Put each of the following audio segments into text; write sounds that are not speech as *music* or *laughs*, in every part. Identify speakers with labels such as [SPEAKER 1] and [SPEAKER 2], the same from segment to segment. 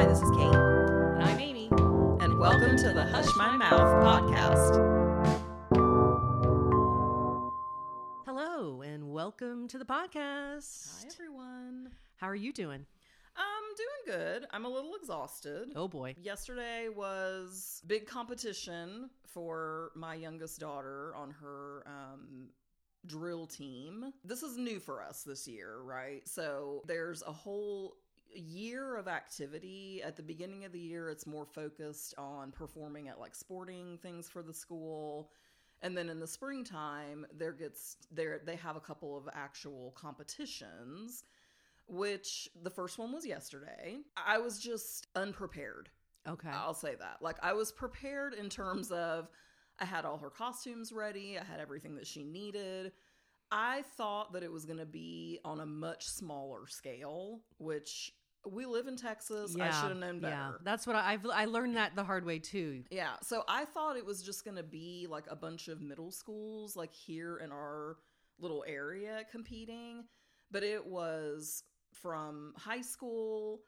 [SPEAKER 1] Hi, this is Kate,
[SPEAKER 2] And I'm Amy.
[SPEAKER 1] and welcome to the Hush My Mouth podcast.
[SPEAKER 2] Hello, and welcome to the podcast.
[SPEAKER 1] Hi, everyone.
[SPEAKER 2] How are you doing?
[SPEAKER 1] I'm doing good. I'm a little exhausted.
[SPEAKER 2] Oh boy.
[SPEAKER 1] Yesterday was big competition for my youngest daughter on her um, drill team. This is new for us this year, right? So there's a whole year of activity. At the beginning of the year, it's more focused on performing at like sporting things for the school. And then in the springtime, there gets there they have a couple of actual competitions which the first one was yesterday. I was just unprepared.
[SPEAKER 2] Okay.
[SPEAKER 1] I'll say that. Like I was prepared in terms of I had all her costumes ready, I had everything that she needed. I thought that it was going to be on a much smaller scale, which we live in Texas. I should have known better.
[SPEAKER 2] Yeah, that's what I, I've I learned that the hard way too.
[SPEAKER 1] Yeah, so I thought it was just going to be like a bunch of middle schools like here in our little area competing, but it was from high school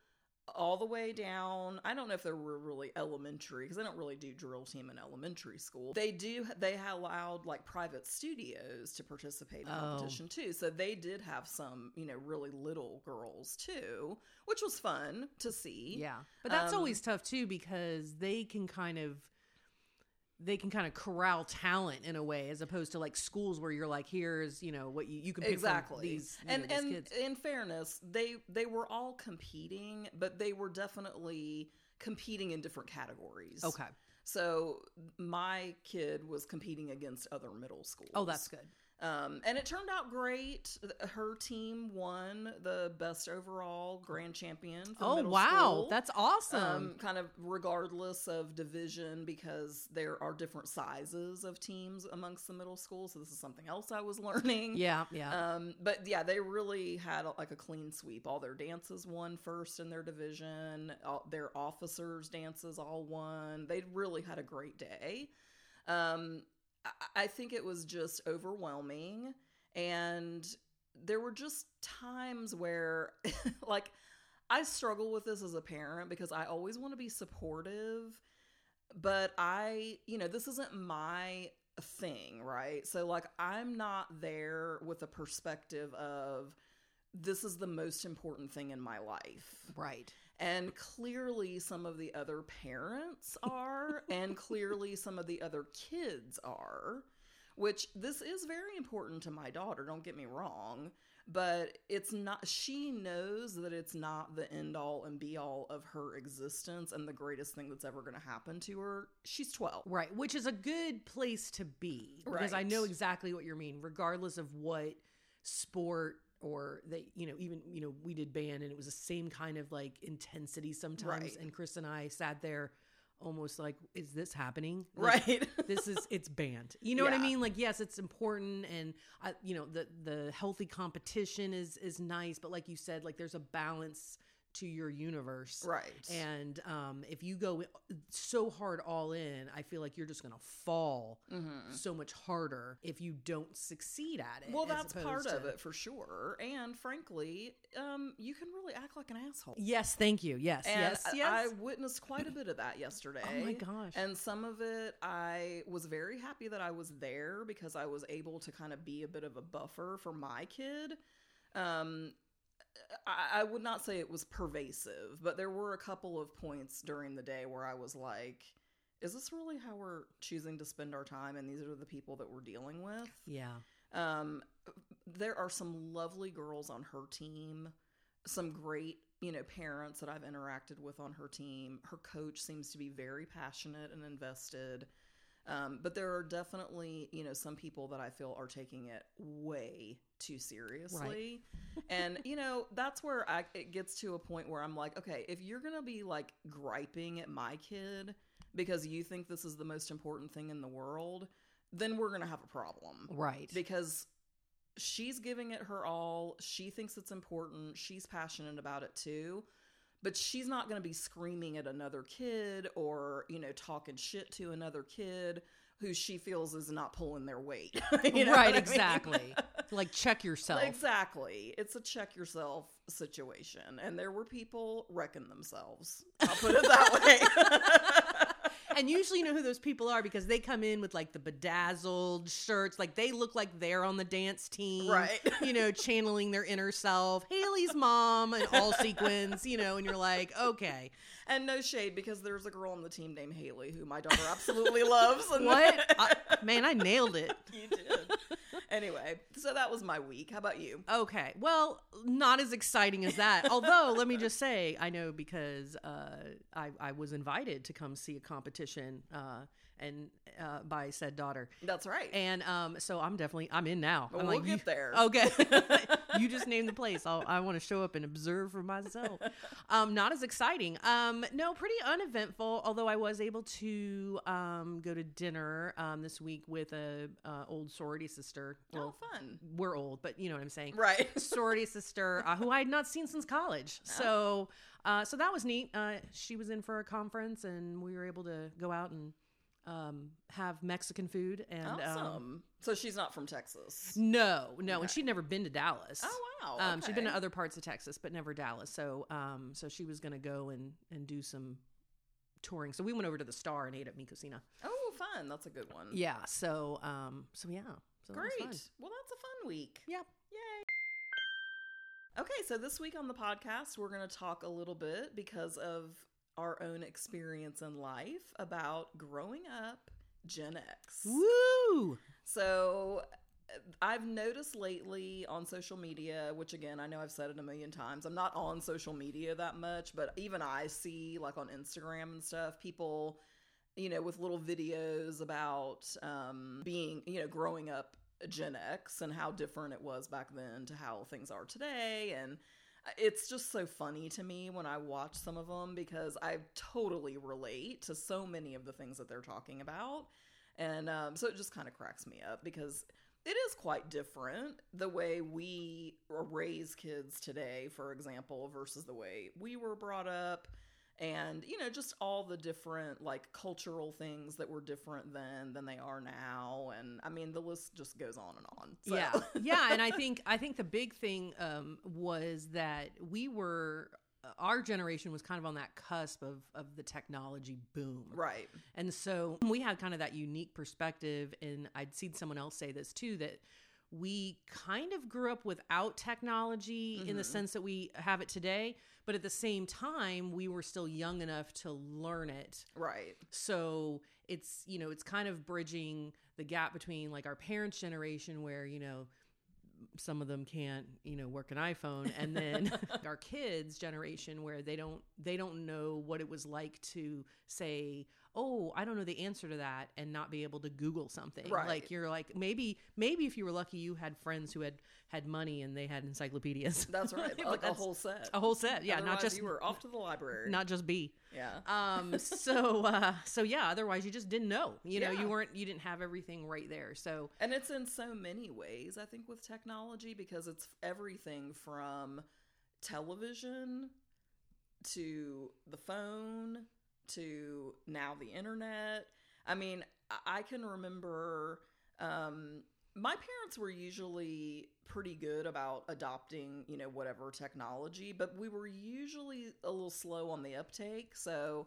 [SPEAKER 1] all the way down. I don't know if there were really elementary because they don't really do drill team in elementary school. They do they allowed like private studios to participate in
[SPEAKER 2] Oh.
[SPEAKER 1] competition too. So they did have some, you know, really little girls too, which was fun to see.
[SPEAKER 2] Yeah, but that's
[SPEAKER 1] Um,
[SPEAKER 2] always tough too because they can kind of they can kind of corral talent in a way as opposed to like schools where you're like here's you know what you, you can pick from
[SPEAKER 1] exactly
[SPEAKER 2] these
[SPEAKER 1] and
[SPEAKER 2] know, these
[SPEAKER 1] and
[SPEAKER 2] kids.
[SPEAKER 1] in fairness they they were all competing but they were definitely competing in different categories
[SPEAKER 2] okay.
[SPEAKER 1] so my kid was competing against other middle oh, schools
[SPEAKER 2] Oh, that's good.
[SPEAKER 1] Um, and it turned out great her team won the best overall grand champion for
[SPEAKER 2] Oh wow,
[SPEAKER 1] school.
[SPEAKER 2] that's awesome.
[SPEAKER 1] um, kind of regardless of division because there are different sizes of teams amongst the middle school so this is something else i was *laughs* learning
[SPEAKER 2] yeah, yeah.
[SPEAKER 1] um, but yeah, they really had like a clean sweep. All their dances won first in their division. All, their officers' dances all won. They really had a great day. Um, I, think it was just overwhelming, and there were just times where, *laughs* like, I struggle with this as a parent because I always want to be supportive, but I, you know, this isn't my thing, right? So, like, I'm not there with a perspective of this is the most important thing in my life.
[SPEAKER 2] right.
[SPEAKER 1] And clearly, some of the other parents are, and *laughs* clearly, some of the other kids are, which this is very important to my daughter, don't get me wrong. But it's not, she knows that it's not the end all and be all of her existence and the greatest thing that's ever going to happen to her. She's 12.
[SPEAKER 2] Right, which is a good place to be because I know exactly what you mean, regardless of what sport or they, you know, even you know, we did band and it was the same kind of like intensity sometimes.
[SPEAKER 1] Right.
[SPEAKER 2] And Chris and I sat there almost like, is this happening? Like,
[SPEAKER 1] Right. *laughs*
[SPEAKER 2] this is it's band. You know what I mean? Like, yes, it's important, and I, you know, the the healthy competition is is nice, but like you said, like there's a balance to your universe,
[SPEAKER 1] right.
[SPEAKER 2] and um, if you go so hard all in, I feel like you're just going to fall
[SPEAKER 1] Mhm.
[SPEAKER 2] so much harder if you don't succeed at it.
[SPEAKER 1] Well, that's part
[SPEAKER 2] opposed
[SPEAKER 1] of it for sure. And frankly, um, you can really act like an asshole.
[SPEAKER 2] Yes, thank you. Yes,
[SPEAKER 1] And
[SPEAKER 2] yes,
[SPEAKER 1] I-
[SPEAKER 2] yes.
[SPEAKER 1] I witnessed quite a bit of that yesterday.
[SPEAKER 2] oh my gosh.
[SPEAKER 1] And some of it, I was very happy that I was there because I was able to kind of be a bit of a buffer for my kid. Um, I, I would not say it was pervasive, but there were a couple of points during the day where I was like, is this really how we're choosing to spend our time? And these are the people that we're dealing with.
[SPEAKER 2] yeah.
[SPEAKER 1] Um, there are some lovely girls on her team, some great, you know, parents that I've interacted with on her team. Her coach seems to be very passionate and invested. Um, but there are definitely, you know, some people that I feel are taking it way too seriously. and, you know, that's where I, it gets to a point where I'm like, okay, if you're going to be like griping at my kid because you think this is the most important thing in the world, then we're going to have a problem
[SPEAKER 2] Right.
[SPEAKER 1] because she's giving it her all. She thinks it's important. She's passionate about it too. But she's not going to be screaming at another kid or, you know, talking shit to another kid who she feels is not pulling their weight. *laughs*
[SPEAKER 2] you know right, exactly. *laughs* like check yourself.
[SPEAKER 1] Exactly. It's a check yourself situation. And there were people wrecking themselves. I'll put it that *laughs* way.
[SPEAKER 2] And usually you know who those people are because they come in with like the bedazzled shirts like they look like they're on the dance team
[SPEAKER 1] right
[SPEAKER 2] you know channeling their inner self haley's mom and all sequins you know and you're like okay
[SPEAKER 1] and no shade because there's a girl on the team named haley who my daughter absolutely *laughs* loves
[SPEAKER 2] what *laughs* I, man i nailed it *laughs*
[SPEAKER 1] you did anyway, so that was my week. How about you?
[SPEAKER 2] Okay. Well, not as exciting as that. Although, let me just say, I know because uh, I, I was invited to come see a competition uh, and uh, by said daughter.
[SPEAKER 1] That's right.
[SPEAKER 2] And um, so I'm definitely I'm in now.
[SPEAKER 1] Well,
[SPEAKER 2] I'm
[SPEAKER 1] we'll like, get there. *laughs*
[SPEAKER 2] Okay. *laughs* you just named the place. I'll, i want to show up and observe for myself. Um, not as exciting. Um, no, pretty uneventful. Although I was able to um, go to dinner um, this week with a uh, old sorority sister.
[SPEAKER 1] Oh, well, oh, fun.
[SPEAKER 2] We're old, but you know what I'm saying,
[SPEAKER 1] right?
[SPEAKER 2] sorority sister uh, who I had not seen since college. *laughs* Oh. So. Uh, so that was neat. Uh, she was in for a conference, and we were able to go out and um, have Mexican food and um,
[SPEAKER 1] awesome. Um, so she's not from Texas.
[SPEAKER 2] No, no, okay. and she'd never been to Dallas.
[SPEAKER 1] Oh wow.
[SPEAKER 2] Um, she'd been to other parts of Texas, but never Dallas. So um, so she was gonna go and and do some touring. So we went over to the Star and ate at Mi Cocina.
[SPEAKER 1] Oh, fun! That's a good one.
[SPEAKER 2] Yeah. So um, so yeah. So
[SPEAKER 1] Great. Well, that's a fun week.
[SPEAKER 2] Yep.
[SPEAKER 1] Yay. Okay, so this week on the podcast, we're going to talk a little bit because of our own experience in life about growing up Gen X.
[SPEAKER 2] Woo!
[SPEAKER 1] So I've noticed lately on social media, which again, I know I've said it a million times, I'm not on social media that much, but even I see, like on Instagram and stuff, people, you know, with little videos about um, being, you know, growing up Gen X and how different it was back then to how things are today. And it's just so funny to me when I watch some of them because I totally relate to so many of the things that they're talking about. And um, so it just kind of cracks me up because it is quite different the way we raise kids today, for example, versus the way we were brought up and you know just all the different like cultural things that were different then than they are now and i mean the list just goes on and on
[SPEAKER 2] so. yeah *laughs* yeah and i think i think the big thing um, was that we were our generation was kind of on that cusp of of the technology boom
[SPEAKER 1] right
[SPEAKER 2] and so we had kind of that unique perspective and i'd seen someone else say this too that we kind of grew up without technology mm-hmm. in the mm-hmm. sense that we have it today but at the same time we were still young enough to learn it.
[SPEAKER 1] Right.
[SPEAKER 2] So it's you know it's kind of bridging the gap between like our parents generation where you know some of them can't you know work an iphone and then *laughs* *laughs* our kids generation where they don't they don't know what it was like to say oh, I don't know the answer to that and not be able to Google something.
[SPEAKER 1] Right.
[SPEAKER 2] Like you're like maybe maybe if you were lucky, you had friends who had had money and they had encyclopedias. *laughs*
[SPEAKER 1] That's right, *laughs* like that's a whole set.
[SPEAKER 2] A whole set, yeah.
[SPEAKER 1] Otherwise
[SPEAKER 2] not just
[SPEAKER 1] you were off to the library.
[SPEAKER 2] Not just B.
[SPEAKER 1] Yeah.
[SPEAKER 2] Um. *laughs* so uh. So yeah. Otherwise, you just didn't know. You know, yeah. you weren't. You didn't have everything right there. So.
[SPEAKER 1] And it's in so many ways. I think with technology because it's everything from television to the phone to now the internet. I mean, I can remember um, my parents were usually pretty good about adopting, you know, whatever technology, but we were usually a little slow on the uptake. So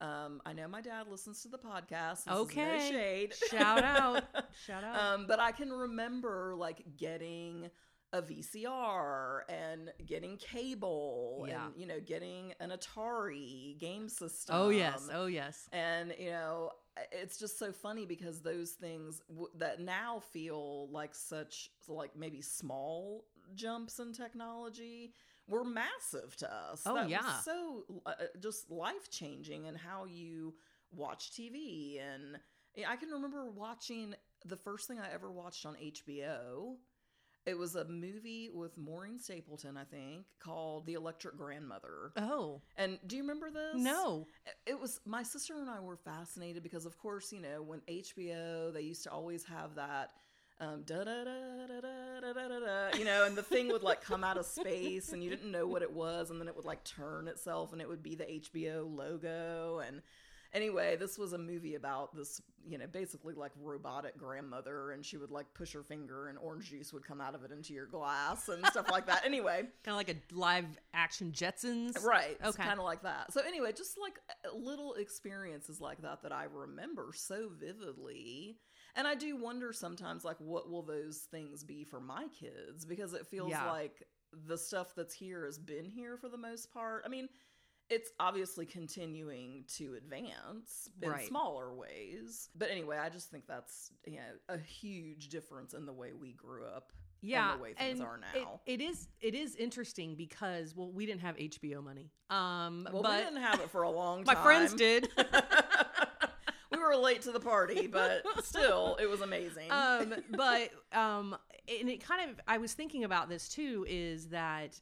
[SPEAKER 1] um, I know my dad listens to the podcast. This okay. no shade.
[SPEAKER 2] Shout out. *laughs* Shout out.
[SPEAKER 1] Um, but I can remember like getting a VCR and getting cable yeah. and you know getting an Atari game system.
[SPEAKER 2] Oh yes, oh yes.
[SPEAKER 1] And you know it's just so funny because those things w- that now feel like such like maybe small jumps in technology were massive to us.
[SPEAKER 2] Oh
[SPEAKER 1] that
[SPEAKER 2] yeah,
[SPEAKER 1] so uh, uh just life changing and how you watch TV and I can remember watching the first thing I ever watched on HBO it was a movie with Maureen Stapleton, I think, called The Electric Grandmother.
[SPEAKER 2] Oh.
[SPEAKER 1] And do you remember this?
[SPEAKER 2] No.
[SPEAKER 1] It was my sister and I were fascinated because, of course, you know, when HBO, they used to always have that. Um, da da da da da da da da, you know, and the thing would like come out of space, and you didn't know what it was, and then it would like turn itself, and it would be the HBO logo, and Anyway, this was a movie about this, you know, basically like robotic grandmother, and she would like push her finger, and orange juice would come out of it into your glass and stuff like that. Anyway, *laughs*
[SPEAKER 2] Kind of like a live action Jetsons.
[SPEAKER 1] right,
[SPEAKER 2] Okay.
[SPEAKER 1] kind of like that. So anyway, just like little experiences like that that I remember so vividly. And I do wonder sometimes, like, what will those things be for my kids? Because it feels
[SPEAKER 2] Yeah.
[SPEAKER 1] like the stuff that's here has been here for the most part. I mean, it's obviously continuing to advance in
[SPEAKER 2] Right.
[SPEAKER 1] smaller ways. But anyway, I just think that's you know a huge difference in the way we grew up
[SPEAKER 2] yeah,
[SPEAKER 1] and the way things are
[SPEAKER 2] it-
[SPEAKER 1] now.
[SPEAKER 2] it is it is interesting because well, we didn't have HBO money. Um,
[SPEAKER 1] well,
[SPEAKER 2] but
[SPEAKER 1] we didn't have it for a long time. *laughs*
[SPEAKER 2] my friends did. *laughs*
[SPEAKER 1] we were late to the party, but *laughs* still, it was amazing.
[SPEAKER 2] um, but um, and it kind of I was thinking about this too. Is that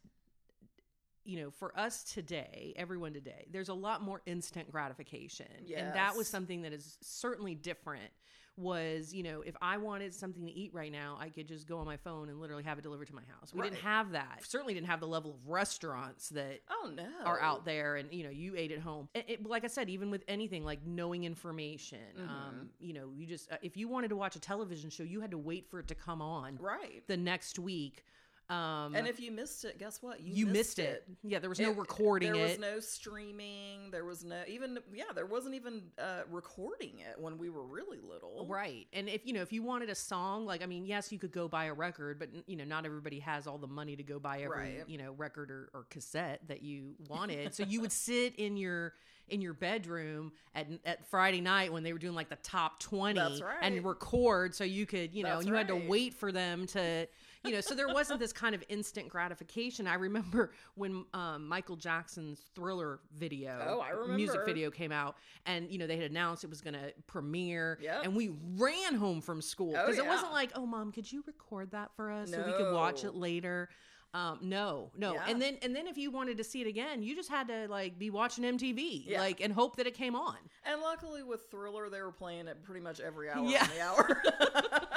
[SPEAKER 2] you know for us today, everyone today, there's a lot more instant gratification, and that was something that is certainly different. Was you know if I wanted something to eat right now, I could just go on my phone and literally have it delivered to my house. We didn't have that. Certainly didn't have the level of restaurants that
[SPEAKER 1] oh no,
[SPEAKER 2] are out there and you know you ate at home it, it- like i said even with anything like knowing information
[SPEAKER 1] Mm-hmm.
[SPEAKER 2] um you know you just uh, if you wanted to watch a television show you had to wait for it to come on
[SPEAKER 1] right?
[SPEAKER 2] the next week um
[SPEAKER 1] And if you missed it, guess what?
[SPEAKER 2] you you missed it. yeah there was no
[SPEAKER 1] It-
[SPEAKER 2] recording
[SPEAKER 1] There
[SPEAKER 2] it
[SPEAKER 1] was no streaming. There was no even yeah. There wasn't even uh, recording it when we were really little.
[SPEAKER 2] Right. And if you know, if you wanted a song, like I mean, yes, you could go buy a record, but you know, not everybody has all the money to go buy every,
[SPEAKER 1] Right.
[SPEAKER 2] you know, record or, or cassette that you *laughs* wanted. so you would sit in your in your bedroom at at Friday night when they were doing like the top 20
[SPEAKER 1] That's right.
[SPEAKER 2] and record so you could, you know,
[SPEAKER 1] That's
[SPEAKER 2] you had to wait for them to you know, so there wasn't this kind of instant gratification. I remember when um, Michael Jackson's Thriller video,
[SPEAKER 1] Oh, I remember.
[SPEAKER 2] music video came out, and you know they had announced it was going to premiere,
[SPEAKER 1] Yep.
[SPEAKER 2] and we ran home from school
[SPEAKER 1] Oh,
[SPEAKER 2] because it wasn't like, oh, mom, could you record that for us so we could watch it later? Um, no, no,
[SPEAKER 1] Yeah.
[SPEAKER 2] and then and then if you wanted to see it again, you just had to like be watching MTV,
[SPEAKER 1] Yeah.
[SPEAKER 2] like and hope that it came on.
[SPEAKER 1] And luckily with Thriller, they were playing it pretty much every hour
[SPEAKER 2] Yeah.
[SPEAKER 1] on the hour.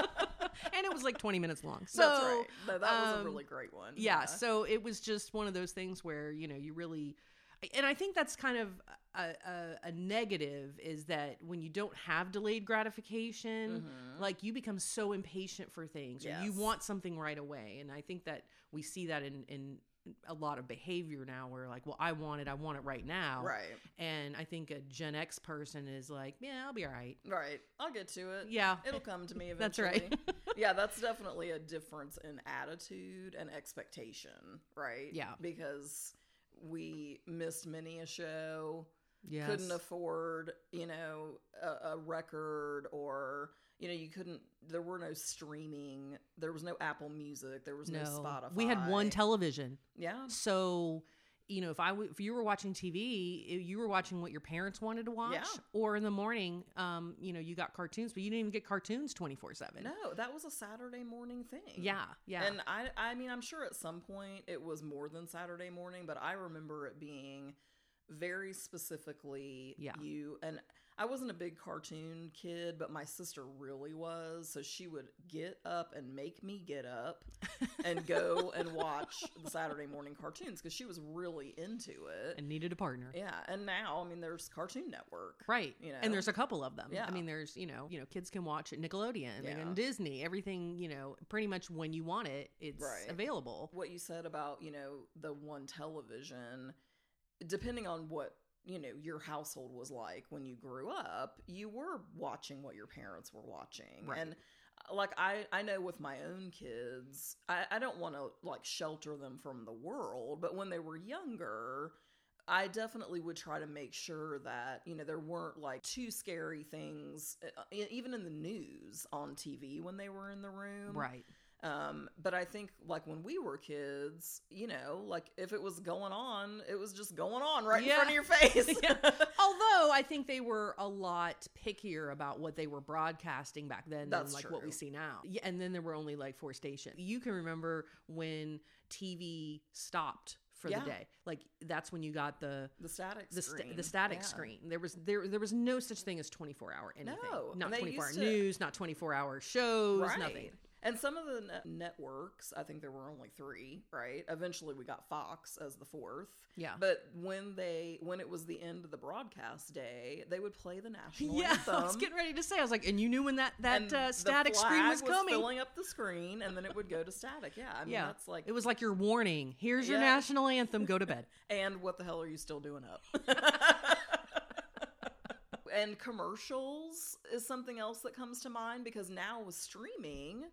[SPEAKER 1] *laughs*
[SPEAKER 2] and it was like 20 minutes long. *laughs* So
[SPEAKER 1] That's right. No, that was
[SPEAKER 2] um,
[SPEAKER 1] a really great one.
[SPEAKER 2] yeah, so it was just one of those things where you know you really and i think that's kind of a, a, a negative is that when you don't have delayed gratification
[SPEAKER 1] Mhm.
[SPEAKER 2] like you become so impatient for things or you want something right away and i think that we see that in in a lot of behavior now where like well i want it i want it right now
[SPEAKER 1] Right.
[SPEAKER 2] and i think a gen x person is like yeah i'll be all right
[SPEAKER 1] Right. I'll get to it.
[SPEAKER 2] yeah
[SPEAKER 1] It'll come to me eventually *laughs* That's
[SPEAKER 2] right. *laughs*
[SPEAKER 1] yeah, that's definitely a difference in attitude and expectation, right?
[SPEAKER 2] Yeah.
[SPEAKER 1] Because we missed many a show,
[SPEAKER 2] yes.
[SPEAKER 1] couldn't afford, you know, a, a record or you know, you couldn't there were no streaming, there was no Apple Music, there was no,
[SPEAKER 2] no
[SPEAKER 1] Spotify.
[SPEAKER 2] we had one television
[SPEAKER 1] Yeah.
[SPEAKER 2] So, you know, if I w- if you were watching TV, you were watching what your parents wanted to watch,
[SPEAKER 1] Yeah.
[SPEAKER 2] or in the morning, um, you know, you got cartoons, but you didn't even get cartoons twenty four seven.
[SPEAKER 1] No, that was a Saturday morning thing.
[SPEAKER 2] Yeah, yeah,
[SPEAKER 1] And I I mean I'm sure at some point it was more than Saturday morning, but I remember it being very specifically
[SPEAKER 2] Yeah.
[SPEAKER 1] you and I wasn't a big cartoon kid, but my sister really was, so she would get up and make me get up and go *laughs* and watch the Saturday morning cartoons because she was really into it.
[SPEAKER 2] and needed a partner.
[SPEAKER 1] yeah, and now I mean there's Cartoon Network.
[SPEAKER 2] Right,
[SPEAKER 1] You know?
[SPEAKER 2] and there's a couple of them.
[SPEAKER 1] Yeah.
[SPEAKER 2] I mean, there's you know, you know, kids can watch Nickelodeon
[SPEAKER 1] Yeah.
[SPEAKER 2] and Disney, everything. You know, pretty much when you want it, it's
[SPEAKER 1] Right.
[SPEAKER 2] available.
[SPEAKER 1] what you said about you know the one television depending on what you know your household was like when you grew up you were watching what your parents were watching
[SPEAKER 2] Right.
[SPEAKER 1] and uh, like i i know with my own kids i, I don't want to like shelter them from the world but when they were younger I definitely would try to make sure that, you know, there weren't like too scary things, uh, even in the news on TV when they were in the room.
[SPEAKER 2] Right.
[SPEAKER 1] Um, but I think like when we were kids, you know, like if it was going on, it was just going on right in front of your face. *laughs*
[SPEAKER 2] Yeah. Although I think they were a lot pickier about what they were broadcasting back then
[SPEAKER 1] That's
[SPEAKER 2] than like what we see now. Yeah, and then there were only like four stations. You can remember when TV stopped for
[SPEAKER 1] Yeah.
[SPEAKER 2] the day. Like that's when you got the
[SPEAKER 1] the static
[SPEAKER 2] the, sta-
[SPEAKER 1] screen.
[SPEAKER 2] the static
[SPEAKER 1] Yeah.
[SPEAKER 2] screen. There was there there was no such thing as 24 hour anything.
[SPEAKER 1] No,
[SPEAKER 2] Not 24 hour
[SPEAKER 1] to-
[SPEAKER 2] news, not 24 hour shows,
[SPEAKER 1] Right.
[SPEAKER 2] nothing.
[SPEAKER 1] And some of the ne- networks, I think there were only three, right? Eventually, we got Fox as the fourth.
[SPEAKER 2] Yeah.
[SPEAKER 1] But when they when it was the end of the broadcast day, they would play the national anthem. *laughs*
[SPEAKER 2] yeah,
[SPEAKER 1] anthem.
[SPEAKER 2] I was getting ready to say. I was like, and you knew when that that uh, static screen
[SPEAKER 1] flag
[SPEAKER 2] was coming.
[SPEAKER 1] filling up the screen, and then it would go to static. Yeah, I mean
[SPEAKER 2] yeah,
[SPEAKER 1] that's like
[SPEAKER 2] it was like your warning. Here's your
[SPEAKER 1] Yeah.
[SPEAKER 2] national anthem. Go to bed. *laughs*
[SPEAKER 1] And what the hell are you still doing up? *laughs* and commercials is something else that comes to mind because now with streaming,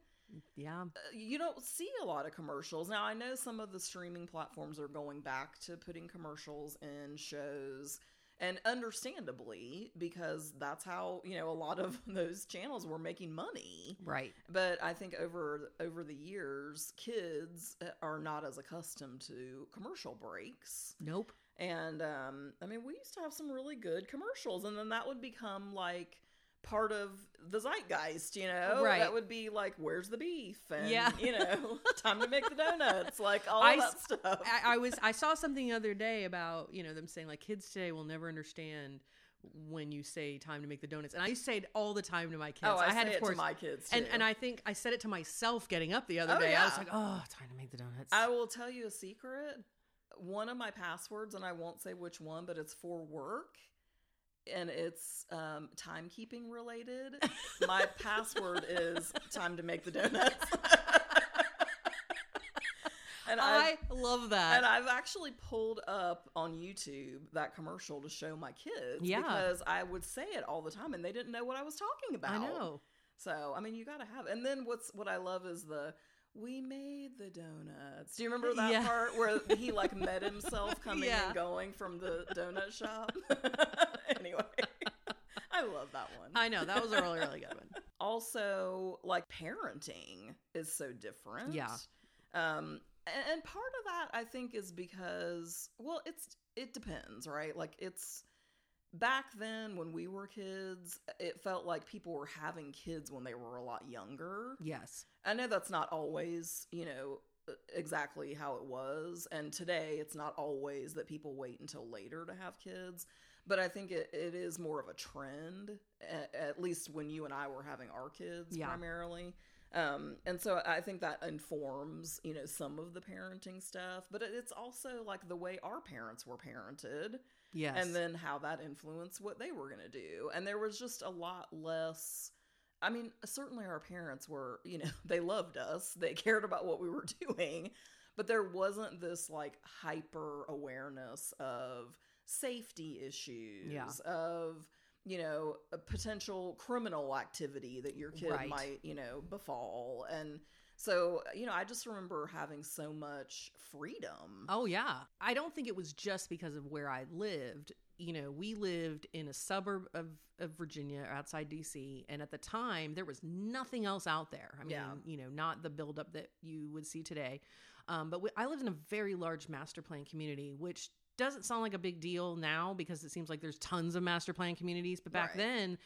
[SPEAKER 2] Yeah.
[SPEAKER 1] uh, you don't see a lot of commercials. Now, I know some of the streaming platforms are going back to putting commercials in shows. And understandably, because that's how, you know, a lot of *laughs* those channels were making money.
[SPEAKER 2] Right.
[SPEAKER 1] But I think over over the years, kids uh, are not as accustomed to commercial breaks.
[SPEAKER 2] Nope.
[SPEAKER 1] And um, I mean, we used to have some really good commercials, and then that would become like part of the zeitgeist, you know?
[SPEAKER 2] Right.
[SPEAKER 1] That would be like, "Where's the beef?" and
[SPEAKER 2] Yeah.
[SPEAKER 1] you know, *laughs* *laughs* "Time to make the donuts," like all
[SPEAKER 2] I
[SPEAKER 1] that stuff.
[SPEAKER 2] I, I was I saw something the other day about you know them saying like kids today will never understand when you say time to make the donuts, and I used to say it all the time to my kids.
[SPEAKER 1] oh, I,
[SPEAKER 2] had
[SPEAKER 1] say
[SPEAKER 2] of
[SPEAKER 1] it
[SPEAKER 2] course,
[SPEAKER 1] to my kids too.
[SPEAKER 2] and and I think I said it to myself getting up the other
[SPEAKER 1] Oh,
[SPEAKER 2] day. I was like, oh, time to make the donuts.
[SPEAKER 1] I will tell you a secret. One of my passwords, and I won't say which one, but it's for work, and it's um, timekeeping related. my password is time to make the donuts. *laughs* and I
[SPEAKER 2] I love that.
[SPEAKER 1] and I've actually pulled up on YouTube that commercial to show my kids
[SPEAKER 2] Yeah.
[SPEAKER 1] because I would say it all the time and they didn't know what I was talking about.
[SPEAKER 2] I know.
[SPEAKER 1] So I mean, you got to have. It. And then what's what I love is the we made the donuts. Do you remember that
[SPEAKER 2] Yeah.
[SPEAKER 1] part where he like *laughs* met himself coming
[SPEAKER 2] Yeah.
[SPEAKER 1] and going from the donut shop? *laughs* *laughs* anyway, I love that one.
[SPEAKER 2] I know that was a really really good one.
[SPEAKER 1] also, like parenting is so different.
[SPEAKER 2] Yeah.
[SPEAKER 1] Um, and, part of that I think is because well, it's it depends, right? Like it's back then when we were kids, it felt like people were having kids when they were a lot younger.
[SPEAKER 2] Yes.
[SPEAKER 1] I know that's not always, you know, exactly how it was. And today it's not always that people wait until later to have kids. But I think it, it is more of a trend, a- at least when you and I were having our kids
[SPEAKER 2] Yeah.
[SPEAKER 1] primarily. Um, and so I think that informs, you know, some of the parenting stuff. But it's also like the way our parents were parented
[SPEAKER 2] Yes.
[SPEAKER 1] and then how that influenced what they were going to do. And there was just a lot less. I mean, certainly our parents were, you know, *laughs* they loved us, they *laughs* cared about what we were *laughs* doing, but there wasn't this like hyper awareness of safety issues,
[SPEAKER 2] Yeah.
[SPEAKER 1] of, you know, a potential criminal activity that your kid
[SPEAKER 2] Right.
[SPEAKER 1] might, you know, befall. And so, you know, I just remember having so much freedom.
[SPEAKER 2] Oh yeah. I don't think it was just because of where I lived. You know, we lived in a suburb of, of Virginia outside DC and at the time there was nothing else out there. I mean,
[SPEAKER 1] Yeah.
[SPEAKER 2] you know, not the buildup that you would see today. Um, but we, I lived in a very large master plan community, which doesn't sound like a big deal now because it seems like there's tons of master plan communities. But back
[SPEAKER 1] Right.
[SPEAKER 2] then,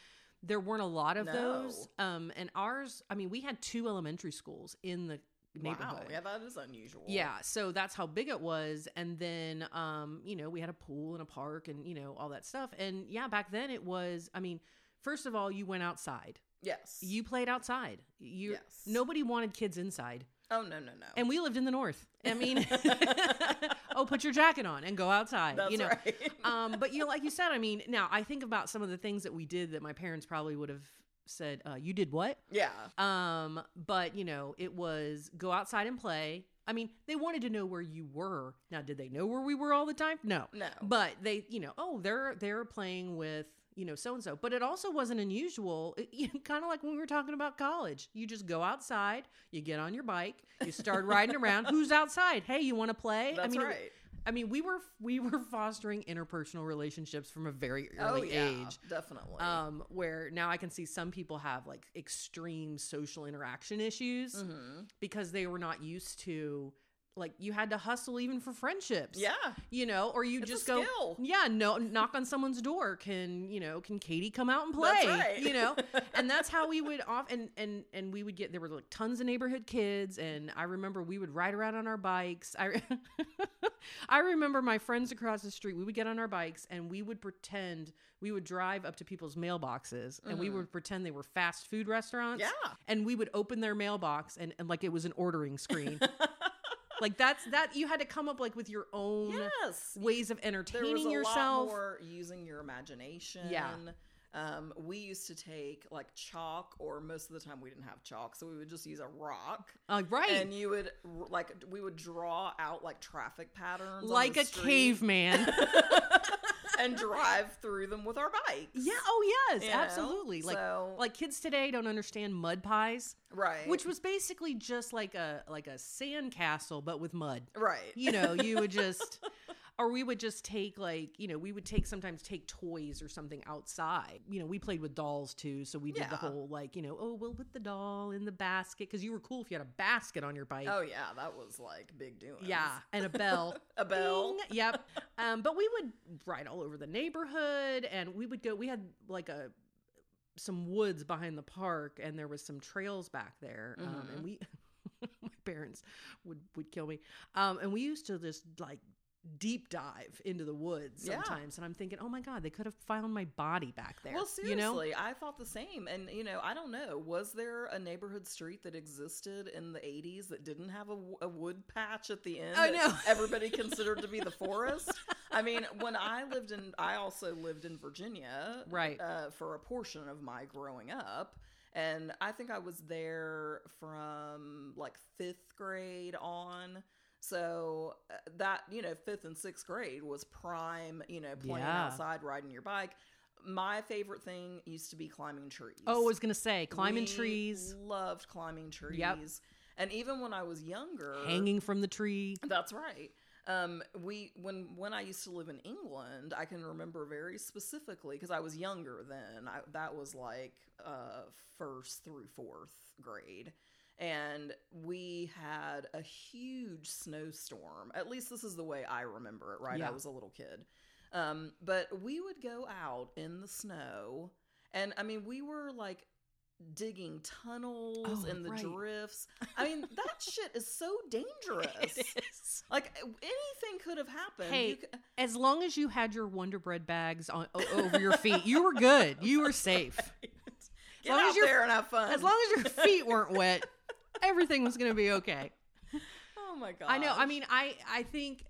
[SPEAKER 2] there weren't a lot of
[SPEAKER 1] No.
[SPEAKER 2] those. Um, and ours, I mean, we had two elementary schools in the neighborhood.
[SPEAKER 1] Wow, yeah, that is unusual.
[SPEAKER 2] Yeah, so that's how big it was. And then, um, you know, we had a pool and a park and, you know, all that stuff. And yeah, back then it was, I mean, first of all, you went outside.
[SPEAKER 1] Yes.
[SPEAKER 2] You played outside. You
[SPEAKER 1] Yes.
[SPEAKER 2] nobody wanted kids inside.
[SPEAKER 1] Oh no no no.
[SPEAKER 2] And we lived in the north. I *laughs* mean, *laughs* oh, put your jacket on and go outside.
[SPEAKER 1] That's
[SPEAKER 2] you know.
[SPEAKER 1] right. *laughs*
[SPEAKER 2] um, but you know, like you said, I mean, now I think about some of the things that we did that my parents probably would have said, uh, "You did what?"
[SPEAKER 1] yeah.
[SPEAKER 2] Um, but you know, it was go outside and play. I mean, they wanted to know where you were. Now, did they know where we were all the time? No.
[SPEAKER 1] No.
[SPEAKER 2] But they, you know, oh, they're they're playing with, you know, so and so. But it also wasn't unusual. It, *laughs* you know, kind of like when we were talking about college. You just go outside, you get on your bike, you start *laughs* riding around. Who's outside? Hey, you want to play?
[SPEAKER 1] That's
[SPEAKER 2] I mean, it-
[SPEAKER 1] right.
[SPEAKER 2] I mean, we were we were fostering interpersonal relationships from a very
[SPEAKER 1] oh
[SPEAKER 2] early
[SPEAKER 1] yeah,
[SPEAKER 2] age
[SPEAKER 1] definitely.
[SPEAKER 2] um, where now I can see some people have like extreme social interaction issues
[SPEAKER 1] Mhm.
[SPEAKER 2] because they were not used to like you had to hustle even for friendships.
[SPEAKER 1] Yeah.
[SPEAKER 2] You know, or you
[SPEAKER 1] It's
[SPEAKER 2] just go,
[SPEAKER 1] skill.
[SPEAKER 2] yeah, no, knock on someone's door. Can you know? Can Katie come out and play?
[SPEAKER 1] That's right.
[SPEAKER 2] You know, *laughs* and that's how we would off and and and we would get there were like tons of neighborhood kids, and I remember we would ride around on our bikes. I *laughs* I remember my friends across the street. We would get on our bikes and we would pretend we would drive up to people's mailboxes and we mm. would pretend they were fast food restaurants.
[SPEAKER 1] Yeah.
[SPEAKER 2] and we would open their mailbox and, and like it was an ordering screen. *laughs* like that's that you had to come up like with your own
[SPEAKER 1] Yes.
[SPEAKER 2] ways of
[SPEAKER 1] There was
[SPEAKER 2] entertaining
[SPEAKER 1] a
[SPEAKER 2] yourself.
[SPEAKER 1] more using your imagination.
[SPEAKER 2] Yeah.
[SPEAKER 1] Um, we used to take like chalk, or most of the time we didn't have chalk, so we would just use a rock.
[SPEAKER 2] Uh, right.
[SPEAKER 1] And you would like we would draw out like traffic patterns,
[SPEAKER 2] like a
[SPEAKER 1] street
[SPEAKER 2] caveman. *laughs*
[SPEAKER 1] and drive through them with our bikes.
[SPEAKER 2] yeah. Oh yes,
[SPEAKER 1] You know?
[SPEAKER 2] absolutely. Like
[SPEAKER 1] So-
[SPEAKER 2] like kids today don't understand mud pies,
[SPEAKER 1] right.
[SPEAKER 2] which was basically just like a like a sand castle but with mud.
[SPEAKER 1] right.
[SPEAKER 2] You know, you would just *laughs* or we would just take like, you know, we would take sometimes take toys or something outside. You know, we played with dolls too, so we did the whole like, you know, oh, we'll put the doll in the basket cuz you were cool if you had a basket on your bike.
[SPEAKER 1] Oh yeah, that was like big doing.
[SPEAKER 2] Yeah, and a bell. *laughs*
[SPEAKER 1] A bell.
[SPEAKER 2] Ding. Yep. Um, but we would ride all over the neighborhood, and we would go. We had like a some woods behind the park, and there was some trails back there. Um,
[SPEAKER 1] Mm-hmm.
[SPEAKER 2] and we, *laughs* my parents would would kill me. Um, and we used to just like deep dive into the woods
[SPEAKER 1] Yeah.
[SPEAKER 2] sometimes, and I'm thinking, oh my god, they could have found my body back there.
[SPEAKER 1] Well,
[SPEAKER 2] you know?
[SPEAKER 1] seriously, I thought the same. And, you know, I don't know. Was there a neighborhood street that existed in the 80s that didn't have a wood patch at the end?
[SPEAKER 2] I know. *laughs*
[SPEAKER 1] everybody considered to be the forest? I mean, when I lived in, I also lived in Virginia.
[SPEAKER 2] Right.
[SPEAKER 1] Uh, for a portion of my growing up. And I think I was there from like fifth grade on. So uh, that, you know, fifth and sixth grade was prime, you know, playing
[SPEAKER 2] Yeah.
[SPEAKER 1] outside, riding your bike. My favorite thing used to be climbing trees.
[SPEAKER 2] oh, I was gonna say climbing
[SPEAKER 1] We
[SPEAKER 2] trees,
[SPEAKER 1] Loved climbing trees.
[SPEAKER 2] Yep.
[SPEAKER 1] And even when I was younger,
[SPEAKER 2] hanging from the tree.
[SPEAKER 1] that's right. Um, we when when I used to live in England, I can remember very specifically because I was younger then. I, that was like uh, first through fourth grade, and we had a huge snowstorm. At least this is the way I remember it. Right,
[SPEAKER 2] Yeah.
[SPEAKER 1] I was a little kid, um, but we would go out in the snow, and I mean we were like digging tunnels
[SPEAKER 2] Oh,
[SPEAKER 1] in the
[SPEAKER 2] right.
[SPEAKER 1] drifts. I mean *laughs* that shit is so dangerous.
[SPEAKER 2] It is.
[SPEAKER 1] Like anything could have happened.
[SPEAKER 2] Hey, As long as you had your Wonder Bread bags on o- *laughs* over your feet, you were good. You were safe.
[SPEAKER 1] get
[SPEAKER 2] long as
[SPEAKER 1] out
[SPEAKER 2] you're-
[SPEAKER 1] there and have fun.
[SPEAKER 2] As long as your feet weren't wet, everything was going to be okay. *laughs*
[SPEAKER 1] oh my god,
[SPEAKER 2] I know. I mean, I I think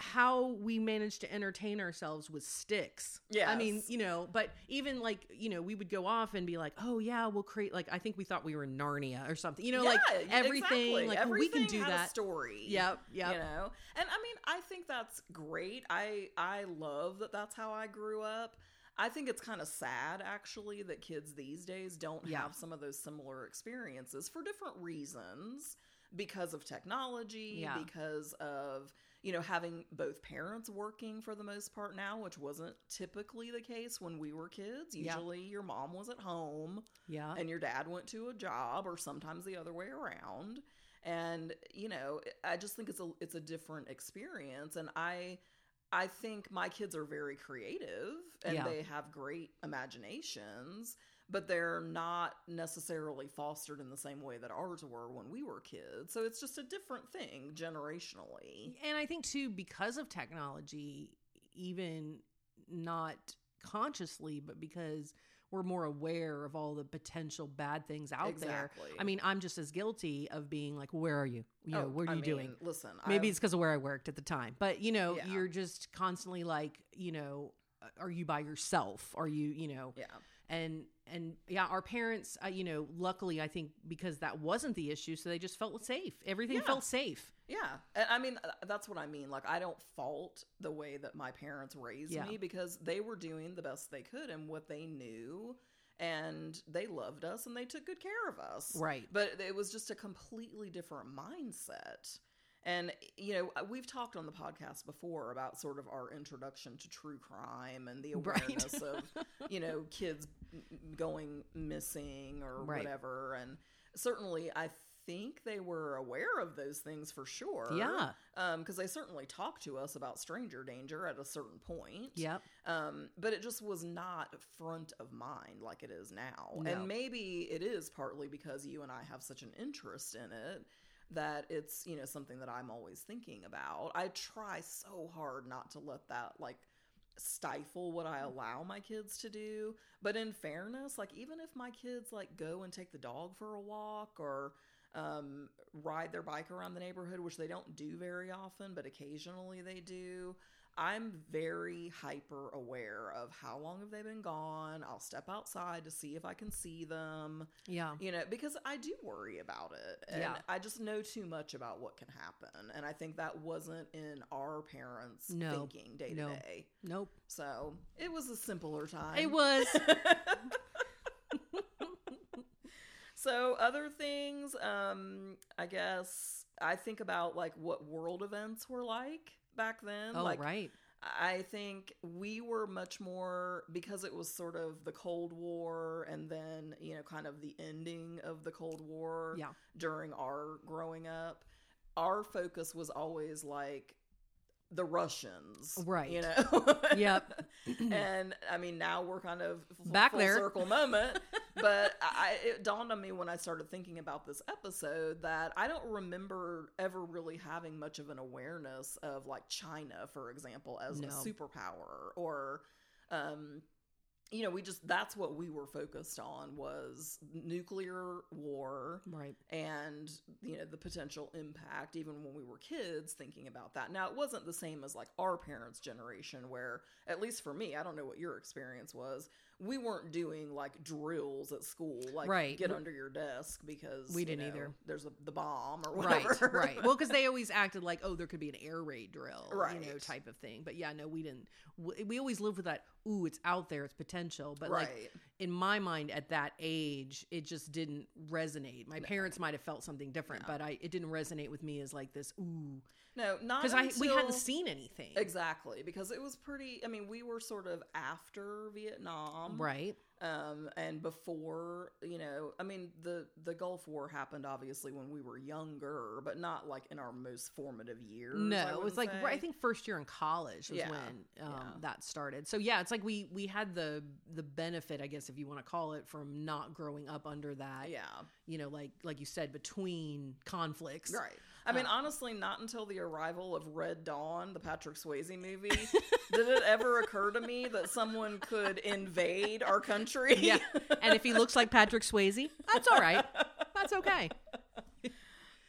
[SPEAKER 2] how we managed to entertain ourselves with sticks. Yeah. I mean, you know, but even like, you know, we would go off and be like, "Oh yeah, we'll create like I think we thought we were in Narnia or something." You know, like everything
[SPEAKER 1] exactly.
[SPEAKER 2] like oh, we can
[SPEAKER 1] Everything
[SPEAKER 2] do that.
[SPEAKER 1] story.
[SPEAKER 2] Yep, yep.
[SPEAKER 1] You know, and I mean, I think that's great. I I love that. That's how I grew up. I think it's kind of sad actually that kids these days don't
[SPEAKER 2] Yeah.
[SPEAKER 1] have some of those similar experiences for different reasons because of technology,
[SPEAKER 2] Yeah.
[SPEAKER 1] because of you know having both parents working for the most part now, which wasn't typically the case when we were kids.
[SPEAKER 2] Yeah.
[SPEAKER 1] Usually your mom was at home
[SPEAKER 2] Yeah.
[SPEAKER 1] and your dad went to a job or sometimes the other way around and you know i just think it's a it's a different experience and i i think my kids are very creative and
[SPEAKER 2] Yeah.
[SPEAKER 1] they have great imaginations but they're not necessarily fostered in the same way that ours were when we were kids so it's just a different thing generationally
[SPEAKER 2] And I think too, because of technology, even not consciously, but because we're more aware of all the potential bad things out there. I mean, I'm just as guilty of being like, "Where are you? You know,
[SPEAKER 1] Oh,
[SPEAKER 2] what are
[SPEAKER 1] I
[SPEAKER 2] you doing?"
[SPEAKER 1] listen
[SPEAKER 2] Maybe
[SPEAKER 1] I've-
[SPEAKER 2] it's because of where I worked at the time, but you know,
[SPEAKER 1] Yeah.
[SPEAKER 2] you're just constantly like, you know, are you by yourself? Are you, you know,
[SPEAKER 1] yeah
[SPEAKER 2] and and yeah, our parents, uh, you know, luckily I think because that wasn't the issue, so they just felt safe. Everything
[SPEAKER 1] Yeah.
[SPEAKER 2] felt safe.
[SPEAKER 1] Yeah. And I mean, uh, that's what I mean. Like, I don't fault the way that my parents raised
[SPEAKER 2] Yeah.
[SPEAKER 1] me because they were doing the best they could and what they knew. And they loved us and they took good care of us.
[SPEAKER 2] Right.
[SPEAKER 1] But it was just a completely different mindset. And, you know, uh, we've talked on the podcast before about sort of our introduction to true crime and the *laughs*
[SPEAKER 2] Right.
[SPEAKER 1] awareness of, you know, kids going missing or
[SPEAKER 2] Right.
[SPEAKER 1] whatever. And certainly, I think they were aware of those things for sure.
[SPEAKER 2] Yeah.
[SPEAKER 1] because they certainly talked to us about stranger danger at a certain point.
[SPEAKER 2] Yep.
[SPEAKER 1] Um, but it just was not front of mind like it is now.
[SPEAKER 2] No.
[SPEAKER 1] And maybe it is partly because you and I have such an interest in it that it's, you know, something that I'm always thinking about. I try so hard not to let that like stifle what I allow my kids to do. But in fairness, like even if my kids like go and take the dog for a walk or um, ride their bike around the neighborhood, which they don't do very often, but occasionally they do. I'm very hyper aware of how long have they been gone. I'll step outside to see if I can see them,
[SPEAKER 2] Yeah.
[SPEAKER 1] you know, because I do worry about it. And
[SPEAKER 2] Yeah.
[SPEAKER 1] I just know too much about what can happen. And I think that wasn't in our parents'
[SPEAKER 2] No.
[SPEAKER 1] thinking day to
[SPEAKER 2] No.
[SPEAKER 1] day.
[SPEAKER 2] Nope.
[SPEAKER 1] So it was a simpler time.
[SPEAKER 2] It was. *laughs*
[SPEAKER 1] so other things, um, I guess I think about like what world events were like back then.
[SPEAKER 2] oh,
[SPEAKER 1] like
[SPEAKER 2] right.
[SPEAKER 1] I think we were much more because it was sort of the Cold War and then, you know, kind of the ending of the Cold War
[SPEAKER 2] Yeah.
[SPEAKER 1] during our growing up. Our focus was always like the Russians.
[SPEAKER 2] Right.
[SPEAKER 1] You know?
[SPEAKER 2] Yep. *laughs*
[SPEAKER 1] and I mean, now we're kind of f-
[SPEAKER 2] Back
[SPEAKER 1] full
[SPEAKER 2] there.
[SPEAKER 1] circle moment. *laughs* but I, it dawned on me when I started thinking about this episode that I don't remember ever really having much of an awareness of like China, for example, as
[SPEAKER 2] No.
[SPEAKER 1] a superpower or. Um, you know, we just that's what we were focused on was nuclear war
[SPEAKER 2] right.
[SPEAKER 1] and you know the potential impact even when we were kids thinking about that now it wasn't the same as like our parents generation where at least for me i don't know what your experience was we weren't doing like drills at school like
[SPEAKER 2] Right.
[SPEAKER 1] get under your desk because
[SPEAKER 2] We didn't
[SPEAKER 1] know,
[SPEAKER 2] either.
[SPEAKER 1] there's a, the bomb or
[SPEAKER 2] Right,
[SPEAKER 1] whatever
[SPEAKER 2] right. Right. *laughs* Well, because they always acted like, oh, there could be an air raid drill, right? you know, type of thing. But yeah, no, we didn't. We, we always lived with that. Ooh, it's out there, it's potential. But like in my mind, at that age, it just didn't resonate. My parents might have felt something different,
[SPEAKER 1] No.
[SPEAKER 2] but I it didn't resonate with me as like this. Ooh,
[SPEAKER 1] no not
[SPEAKER 2] because I we hadn't seen anything.
[SPEAKER 1] exactly because it was pretty i mean we were sort of after vietnam
[SPEAKER 2] Right.
[SPEAKER 1] Um and before you know i mean the the gulf war happened obviously when we were younger but not like in our most formative years
[SPEAKER 2] No, it was like
[SPEAKER 1] say.
[SPEAKER 2] I think first year in college was
[SPEAKER 1] Yeah,
[SPEAKER 2] when um,
[SPEAKER 1] yeah.
[SPEAKER 2] that started. So yeah, it's like we we had the the benefit, I guess, if you want to call it, from not growing up under that.
[SPEAKER 1] yeah
[SPEAKER 2] You know, like like you said, between conflicts.
[SPEAKER 1] right i mean honestly not until the arrival of red dawn the patrick swayze movie *laughs* did it ever occur to me that someone could invade our country.
[SPEAKER 2] Yeah, and if he looks like Patrick Swayze, that's all right. That's okay. *laughs*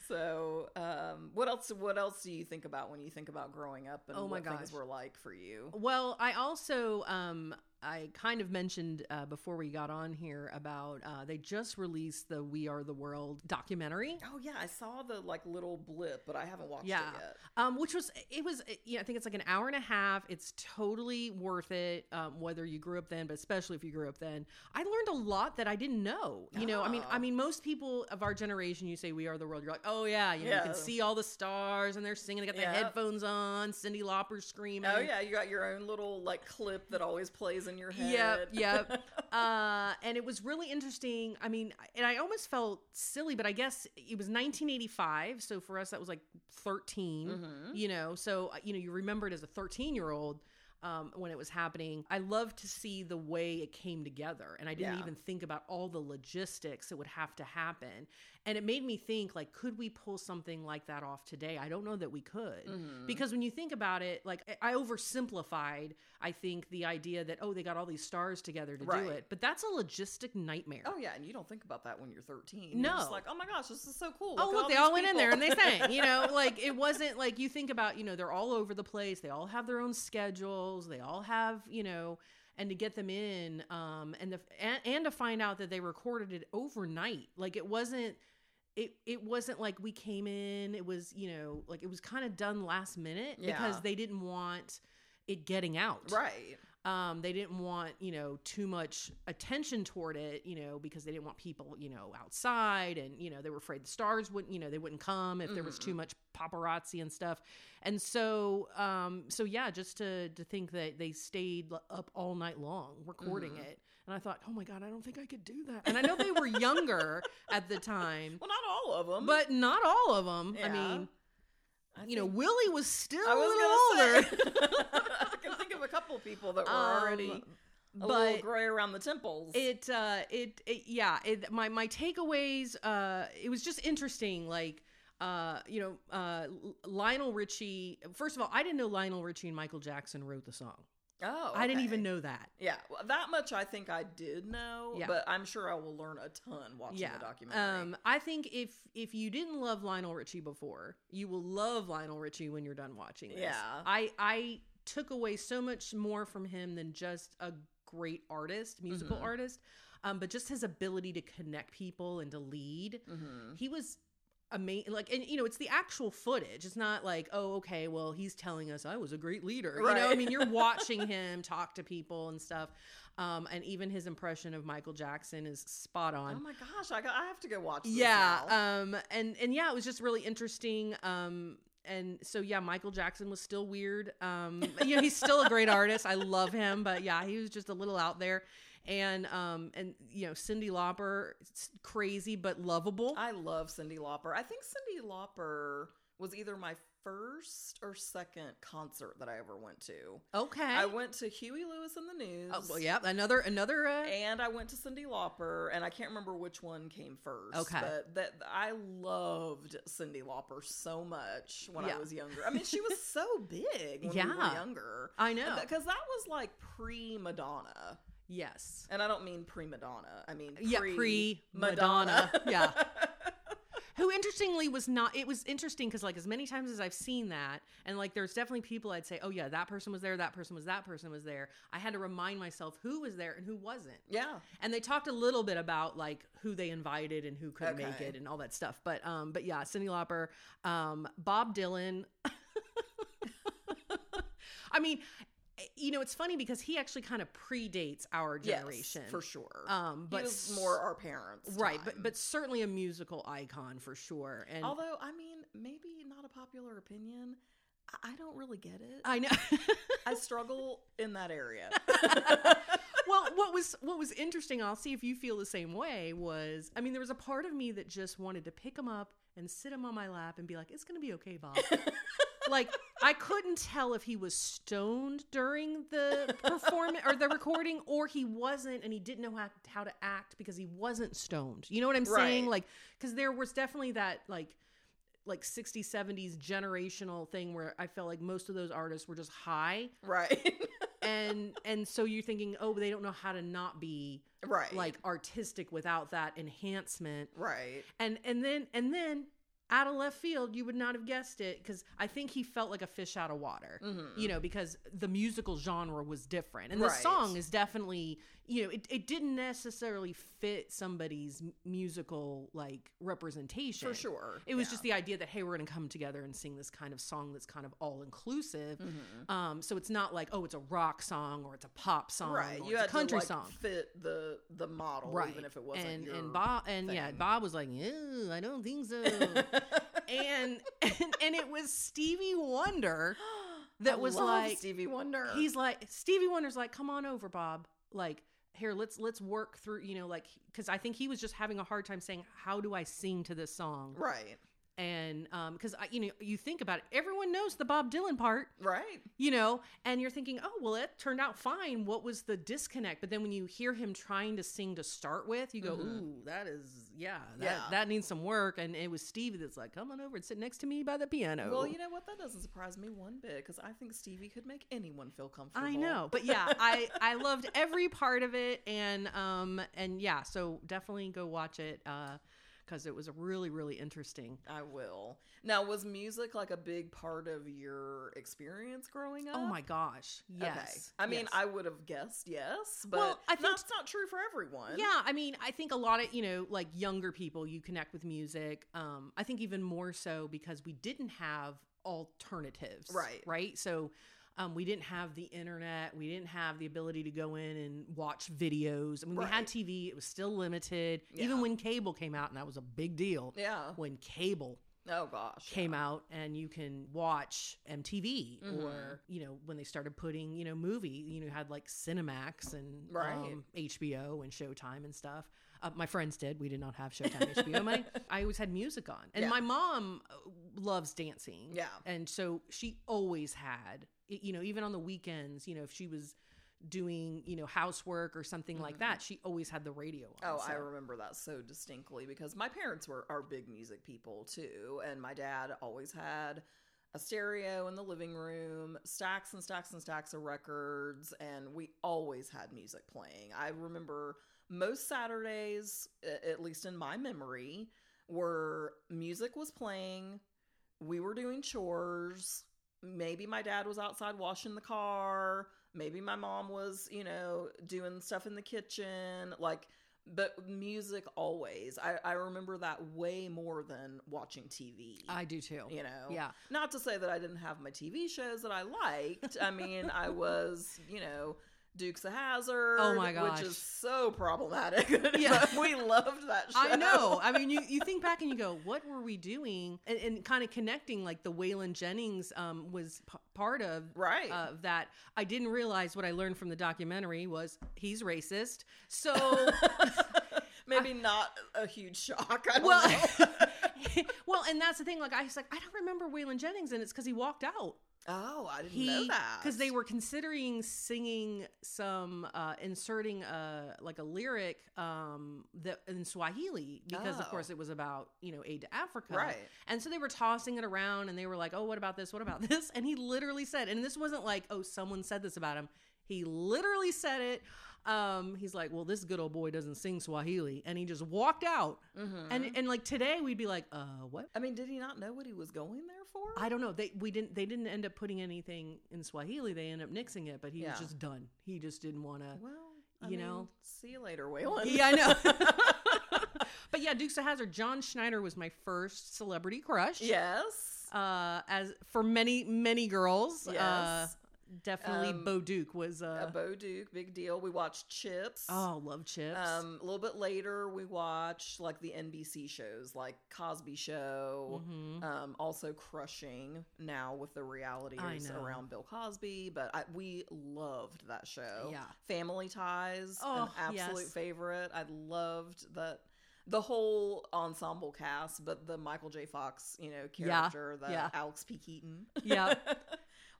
[SPEAKER 1] so um what else what else do you think about when you think about growing up and
[SPEAKER 2] Oh my
[SPEAKER 1] what things were like for you?
[SPEAKER 2] Well, I also um I kind of mentioned uh, before we got on here about uh, they just released the We Are the World documentary.
[SPEAKER 1] Oh yeah, I saw the like little blip, but I haven't watched
[SPEAKER 2] Yeah.
[SPEAKER 1] it yet.
[SPEAKER 2] um, which was it was yeah I think it's like an hour and a half. It's totally worth it, um, whether you grew up then, but especially if you grew up then. I learned a lot that I didn't know. You know, I mean. I mean, most people of our generation, you say we are the world, you're like, oh yeah, you know, you can see all the stars and they're singing, they got their headphones on, Cyndi Lauper screaming.
[SPEAKER 1] Oh yeah, you got your own little like clip that always plays in your head.
[SPEAKER 2] Yep, yep. *laughs* uh, and it was really interesting. I mean, and I almost felt silly, but I guess it was 1985, so for us that was like 13.
[SPEAKER 1] Mhm.
[SPEAKER 2] You know, so uh, you know you remember it as a 13 year old. Um, when it was happening, I love to see the way it came together, and I didn't
[SPEAKER 1] Yeah.
[SPEAKER 2] even think about all the logistics that would have to happen. And it made me think, like, could we pull something like that off today? I don't know that we could,
[SPEAKER 1] Mhm.
[SPEAKER 2] because when you think about it, like I oversimplified, I think the idea that oh they got all these stars together to
[SPEAKER 1] Right.
[SPEAKER 2] do it, but that's a logistic nightmare.
[SPEAKER 1] Oh yeah, and you don't think about that when you're 13.
[SPEAKER 2] No.
[SPEAKER 1] You're like, oh my gosh, this is so cool.
[SPEAKER 2] Oh
[SPEAKER 1] at
[SPEAKER 2] look, they all went in there and they sang. You know, *laughs* like it wasn't like you think about. You know, they're all over the place. They all have their own schedules. They all have you know, and to get them in, um, and the and, and to find out that they recorded it overnight. Like it wasn't. It, it wasn't like we came in it was you know like it was kind of done last minute because they didn't want it getting out
[SPEAKER 1] right.
[SPEAKER 2] Um, they didn't want, you know, too much attention toward it, you know, because they didn't want people, you know, outside and, you know, they were afraid the stars wouldn't, you know, they wouldn't come if there was too much paparazzi and stuff. And so, um, so yeah, just to, to think that they stayed up all night long recording it. And I thought, oh my God, I don't think I could do that. And I know they were *laughs* younger at the time,
[SPEAKER 1] Well, not all of them,
[SPEAKER 2] but not all of them. I mean,
[SPEAKER 1] I
[SPEAKER 2] you know, Willie was still
[SPEAKER 1] I
[SPEAKER 2] a
[SPEAKER 1] was
[SPEAKER 2] little older. *laughs*
[SPEAKER 1] I can think of a couple people that were
[SPEAKER 2] Um,
[SPEAKER 1] already a little gray around the temples.
[SPEAKER 2] it uh it, it yeah it, my my takeaways uh it was just interesting like uh you know uh lionel richie first of all i didn't know lionel richie and michael jackson wrote the song
[SPEAKER 1] oh,
[SPEAKER 2] i didn't even know that
[SPEAKER 1] Yeah, well, that much I think I did know,
[SPEAKER 2] Yeah.
[SPEAKER 1] but I'm sure I will learn a ton watching
[SPEAKER 2] yeah
[SPEAKER 1] the documentary.
[SPEAKER 2] um i think if if you didn't love lionel richie before you will love lionel richie when you're done watching this
[SPEAKER 1] Yeah.
[SPEAKER 2] i i took away so much more from him than just a great artist musical
[SPEAKER 1] Mhm.
[SPEAKER 2] artist um but just his ability to connect people and to lead
[SPEAKER 1] Mhm.
[SPEAKER 2] he was amazing like and you know it's the actual footage. It's not like oh okay well he's telling us i was a great leader. You know i mean you're *laughs* watching him talk to people and stuff um and even his impression of michael jackson is spot on.
[SPEAKER 1] Oh my gosh, I, got, I have to go watch this
[SPEAKER 2] yeah
[SPEAKER 1] now.
[SPEAKER 2] um and and yeah it was just really interesting um and so yeah michael jackson was still weird um you know he's still a great artist. I love him but yeah he was just a little out there and um and you know Cyndi Lauper crazy but lovable
[SPEAKER 1] I love Cyndi Lauper. I think Cyndi Lauper was either my first or second concert that I ever went to.
[SPEAKER 2] okay
[SPEAKER 1] I went to Huey Lewis and the News.
[SPEAKER 2] oh well yeah another another uh
[SPEAKER 1] And I went to Cyndi Lauper, and I can't remember which one came first.
[SPEAKER 2] Okay.
[SPEAKER 1] but that I loved Cyndi Lauper so much when
[SPEAKER 2] Yeah.
[SPEAKER 1] I was younger. I mean, she was so *laughs* big when we were
[SPEAKER 2] Yeah.
[SPEAKER 1] younger.
[SPEAKER 2] i know
[SPEAKER 1] because that was like pre Madonna,
[SPEAKER 2] yes.
[SPEAKER 1] And I don't mean pre Madonna. I mean
[SPEAKER 2] yeah pre madonna *laughs* yeah. Who interestingly was not it was interesting because like as many times as i've seen that and like there's definitely people i'd say oh yeah that person was there that person was that person was there. I had to remind myself who was there and who wasn't.
[SPEAKER 1] Yeah.
[SPEAKER 2] and they talked a little bit about like who they invited and who couldn't make it and all that stuff. But um but yeah Cyndi Lauper um bob dylan. *laughs* I mean you know it's funny because he actually kind of predates our generation
[SPEAKER 1] yes, for sure.
[SPEAKER 2] um but
[SPEAKER 1] more our parents,
[SPEAKER 2] right
[SPEAKER 1] time.
[SPEAKER 2] but but certainly a musical icon for sure and
[SPEAKER 1] although I mean, maybe not a popular opinion. I- I don't really get it.
[SPEAKER 2] i know *laughs*
[SPEAKER 1] I struggle in that area. *laughs*
[SPEAKER 2] well what was what was interesting i'll see if you feel the same way was i mean there was a part of me that just wanted to pick him up and sit him on my lap and be like it's gonna be okay bob *laughs* like i couldn't tell if he was stoned during the performance or the recording or he wasn't and he didn't know how, how to act because he wasn't stoned you know what i'm saying like because there was definitely that like like 60s 70s generational thing where i felt like most of those artists were just high
[SPEAKER 1] right. *laughs*
[SPEAKER 2] and and so you're thinking oh they don't know how to not be
[SPEAKER 1] right.
[SPEAKER 2] like artistic without that enhancement
[SPEAKER 1] right.
[SPEAKER 2] and and then and then out of left field you would not have guessed it because i think he felt like a fish out of water
[SPEAKER 1] Mhm.
[SPEAKER 2] you know because the musical genre was different and the song is definitely you know it, it didn't necessarily fit somebody's musical like representation
[SPEAKER 1] For sure.
[SPEAKER 2] it was
[SPEAKER 1] yeah.
[SPEAKER 2] just the idea that hey we're going to come together and sing this kind of song that's kind of all inclusive
[SPEAKER 1] Mhm.
[SPEAKER 2] um, so it's not like oh, it's a rock song or it's a pop song
[SPEAKER 1] right. You
[SPEAKER 2] it's
[SPEAKER 1] had
[SPEAKER 2] a country
[SPEAKER 1] to like,
[SPEAKER 2] song.
[SPEAKER 1] fit the the model,
[SPEAKER 2] Right.
[SPEAKER 1] even if it wasn't
[SPEAKER 2] and
[SPEAKER 1] your
[SPEAKER 2] and Bob and yeah. Bob was like, "Ew, I don't think so." *laughs* and, and and it was Stevie Wonder *gasps* that
[SPEAKER 1] I
[SPEAKER 2] was like
[SPEAKER 1] Stevie Wonder.
[SPEAKER 2] he's like Stevie Wonder's like, "Come on over, Bob." Like, here, let's let's work through, you know, like cuz I think he was just having a hard time saying, "How do I sing to this song?"
[SPEAKER 1] right.
[SPEAKER 2] And um cuz I you know, you think about it, everyone knows the Bob Dylan part.
[SPEAKER 1] Right.
[SPEAKER 2] you know and you're thinking oh well it turned out fine what was the disconnect but then when you hear him trying to sing to start with you go
[SPEAKER 1] Mhm.
[SPEAKER 2] ooh that is yeah that,
[SPEAKER 1] Yeah.
[SPEAKER 2] that needs some work and it was stevie that's like come on over and sit next to me by the piano
[SPEAKER 1] Well, you know what? That doesn't surprise me one bit because I think Stevie could make anyone feel comfortable.
[SPEAKER 2] I know, but yeah, I I loved every part of it, and um and yeah, so definitely go watch it uh because it was really really interesting.
[SPEAKER 1] I will. Now, was music like a big part of your experience growing up?
[SPEAKER 2] Oh my gosh, yes.
[SPEAKER 1] Okay. I mean,
[SPEAKER 2] yes.
[SPEAKER 1] I would have guessed yes, but
[SPEAKER 2] Well, I think-
[SPEAKER 1] that's not true for everyone.
[SPEAKER 2] Yeah, I mean, I think a lot of, you know, like younger people, you connect with music. Um, I think even more so because we didn't have alternatives.
[SPEAKER 1] Right.
[SPEAKER 2] Right. So, Um, we didn't have the internet. We didn't have the ability to go in and watch videos. I mean, we had TV. It was still limited.
[SPEAKER 1] Yeah.
[SPEAKER 2] Even when cable came out, and that was a big deal.
[SPEAKER 1] Yeah.
[SPEAKER 2] When cable
[SPEAKER 1] Oh gosh.
[SPEAKER 2] came out and you can watch MTV
[SPEAKER 1] Mhm.
[SPEAKER 2] or you know when they started putting you know movie you know had like Cinemax and
[SPEAKER 1] Right.
[SPEAKER 2] um, HBO and Showtime and stuff. Uh, my friends did. We did not have Showtime HBO money. *laughs* I always had music on, and
[SPEAKER 1] Yeah.
[SPEAKER 2] my mom uh, loves dancing.
[SPEAKER 1] Yeah.
[SPEAKER 2] and so she always had you know even on the weekends you know if she was doing you know housework or something like
[SPEAKER 1] Mhm.
[SPEAKER 2] that she always had the radio on.
[SPEAKER 1] Oh, I remember that so distinctly because my parents were are big music people too, and my dad always had a stereo in the living room, stacks and stacks and stacks of records, and we always had music playing. I remember most Saturdays, at least in my memory, were music was playing, we were doing chores, maybe my dad was outside washing the car, maybe my mom was, you know, doing stuff in the kitchen, like but music always. I, I remember that way more than watching TV.
[SPEAKER 2] I do too.
[SPEAKER 1] you know.
[SPEAKER 2] Yeah.
[SPEAKER 1] Not to say that I didn't have my TV shows that I liked. I mean, I was, you know, Dukes of Hazzard.
[SPEAKER 2] Oh my gosh.
[SPEAKER 1] Which is so problematic. *laughs*
[SPEAKER 2] Yeah.
[SPEAKER 1] We loved that show.
[SPEAKER 2] I know. I mean, you, you think back and you go, what were we doing? And, and kind of connecting, like the Waylon Jennings um, was p- part of
[SPEAKER 1] Right.
[SPEAKER 2] of that. I didn't realize what I learned from the documentary was he's racist. So, *laughs*
[SPEAKER 1] Maybe not a huge shock. I don't
[SPEAKER 2] well,
[SPEAKER 1] know. *laughs*
[SPEAKER 2] well, and that's the thing. Like I was like, I don't remember Waylon Jennings, and it's because he walked out.
[SPEAKER 1] Oh, I didn't
[SPEAKER 2] He
[SPEAKER 1] know that.
[SPEAKER 2] because they were considering singing some, uh, inserting a like a lyric um, that in Swahili because of
[SPEAKER 1] Oh.
[SPEAKER 2] course it was about you know aid to Africa,
[SPEAKER 1] Right.
[SPEAKER 2] And so they were tossing it around and they were like, oh, what about this? What about *laughs* this? And he literally said, and this wasn't like, oh, someone said this about him. He literally said it. Um, he's like, well, this good old boy doesn't sing Swahili. And he just walked out.
[SPEAKER 1] Mhm.
[SPEAKER 2] And and like today we'd be like, uh, what?
[SPEAKER 1] I mean, did he not know what he was going there for?
[SPEAKER 2] I don't know. They we didn't they didn't end up putting anything in Swahili. They ended up nixing it, but he
[SPEAKER 1] Yeah.
[SPEAKER 2] was just done. He just didn't want to.
[SPEAKER 1] well, I
[SPEAKER 2] you
[SPEAKER 1] mean,
[SPEAKER 2] know.
[SPEAKER 1] see you later, Waylon.
[SPEAKER 2] Yeah, I know. *laughs* *laughs* but yeah, Dukes of Hazzard. John Schneider was my first celebrity crush.
[SPEAKER 1] yes.
[SPEAKER 2] uh, as for many many girls. Uh,
[SPEAKER 1] Yes.
[SPEAKER 2] Definitely
[SPEAKER 1] Um,
[SPEAKER 2] Bo Duke was.
[SPEAKER 1] a
[SPEAKER 2] Uh,
[SPEAKER 1] Bo Duke, big deal. We watched Chips.
[SPEAKER 2] oh, love chips.
[SPEAKER 1] Um, a little bit later, we watched like the NBC shows, like Cosby Show.
[SPEAKER 2] Mhm.
[SPEAKER 1] Um, also crushing now with the realities around Bill Cosby, but I, we loved that show.
[SPEAKER 2] Yeah.
[SPEAKER 1] Family Ties,
[SPEAKER 2] Oh,
[SPEAKER 1] an absolute
[SPEAKER 2] yes.
[SPEAKER 1] favorite. I loved that the whole ensemble cast, but the Michael J. Fox, you know,
[SPEAKER 2] Yeah,
[SPEAKER 1] character, the
[SPEAKER 2] yeah.
[SPEAKER 1] Alex P. Keaton.
[SPEAKER 2] Yeah. *laughs*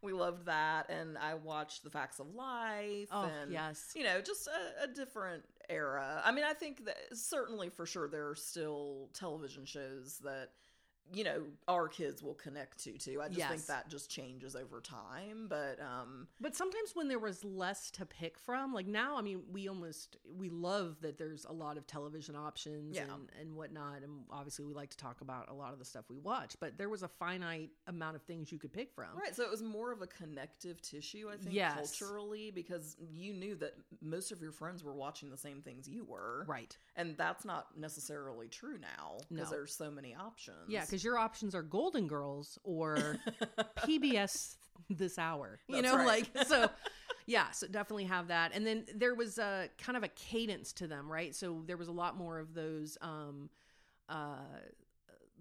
[SPEAKER 1] we loved that, and I watched The Facts of Life.
[SPEAKER 2] oh
[SPEAKER 1] and,
[SPEAKER 2] yes.
[SPEAKER 1] you know, just a, a different era. I mean, I think that certainly for sure there are still television shows that you know our kids will connect to too. I just think that just changes over time, but um
[SPEAKER 2] But sometimes when there was less to pick from, like now, I mean, we almost we love that there's a lot of television options
[SPEAKER 1] Yeah.
[SPEAKER 2] and, and whatnot, and obviously we like to talk about a lot of the stuff we watch. But there was a finite amount of things you could pick from.
[SPEAKER 1] right, so it was more of a connective tissue, I think,
[SPEAKER 2] Yes.
[SPEAKER 1] culturally, because you knew that most of your friends were watching the same things you were,
[SPEAKER 2] Right.
[SPEAKER 1] and that's not necessarily true now because
[SPEAKER 2] No.
[SPEAKER 1] there's so many options.
[SPEAKER 2] Yeah, because your options are Golden Girls or *laughs* PBS this hour. You
[SPEAKER 1] That's
[SPEAKER 2] know,
[SPEAKER 1] right.
[SPEAKER 2] like so. *laughs* Yeah, so definitely have that. And then there was a kind of a cadence to them, right? So there was a lot more of those um uh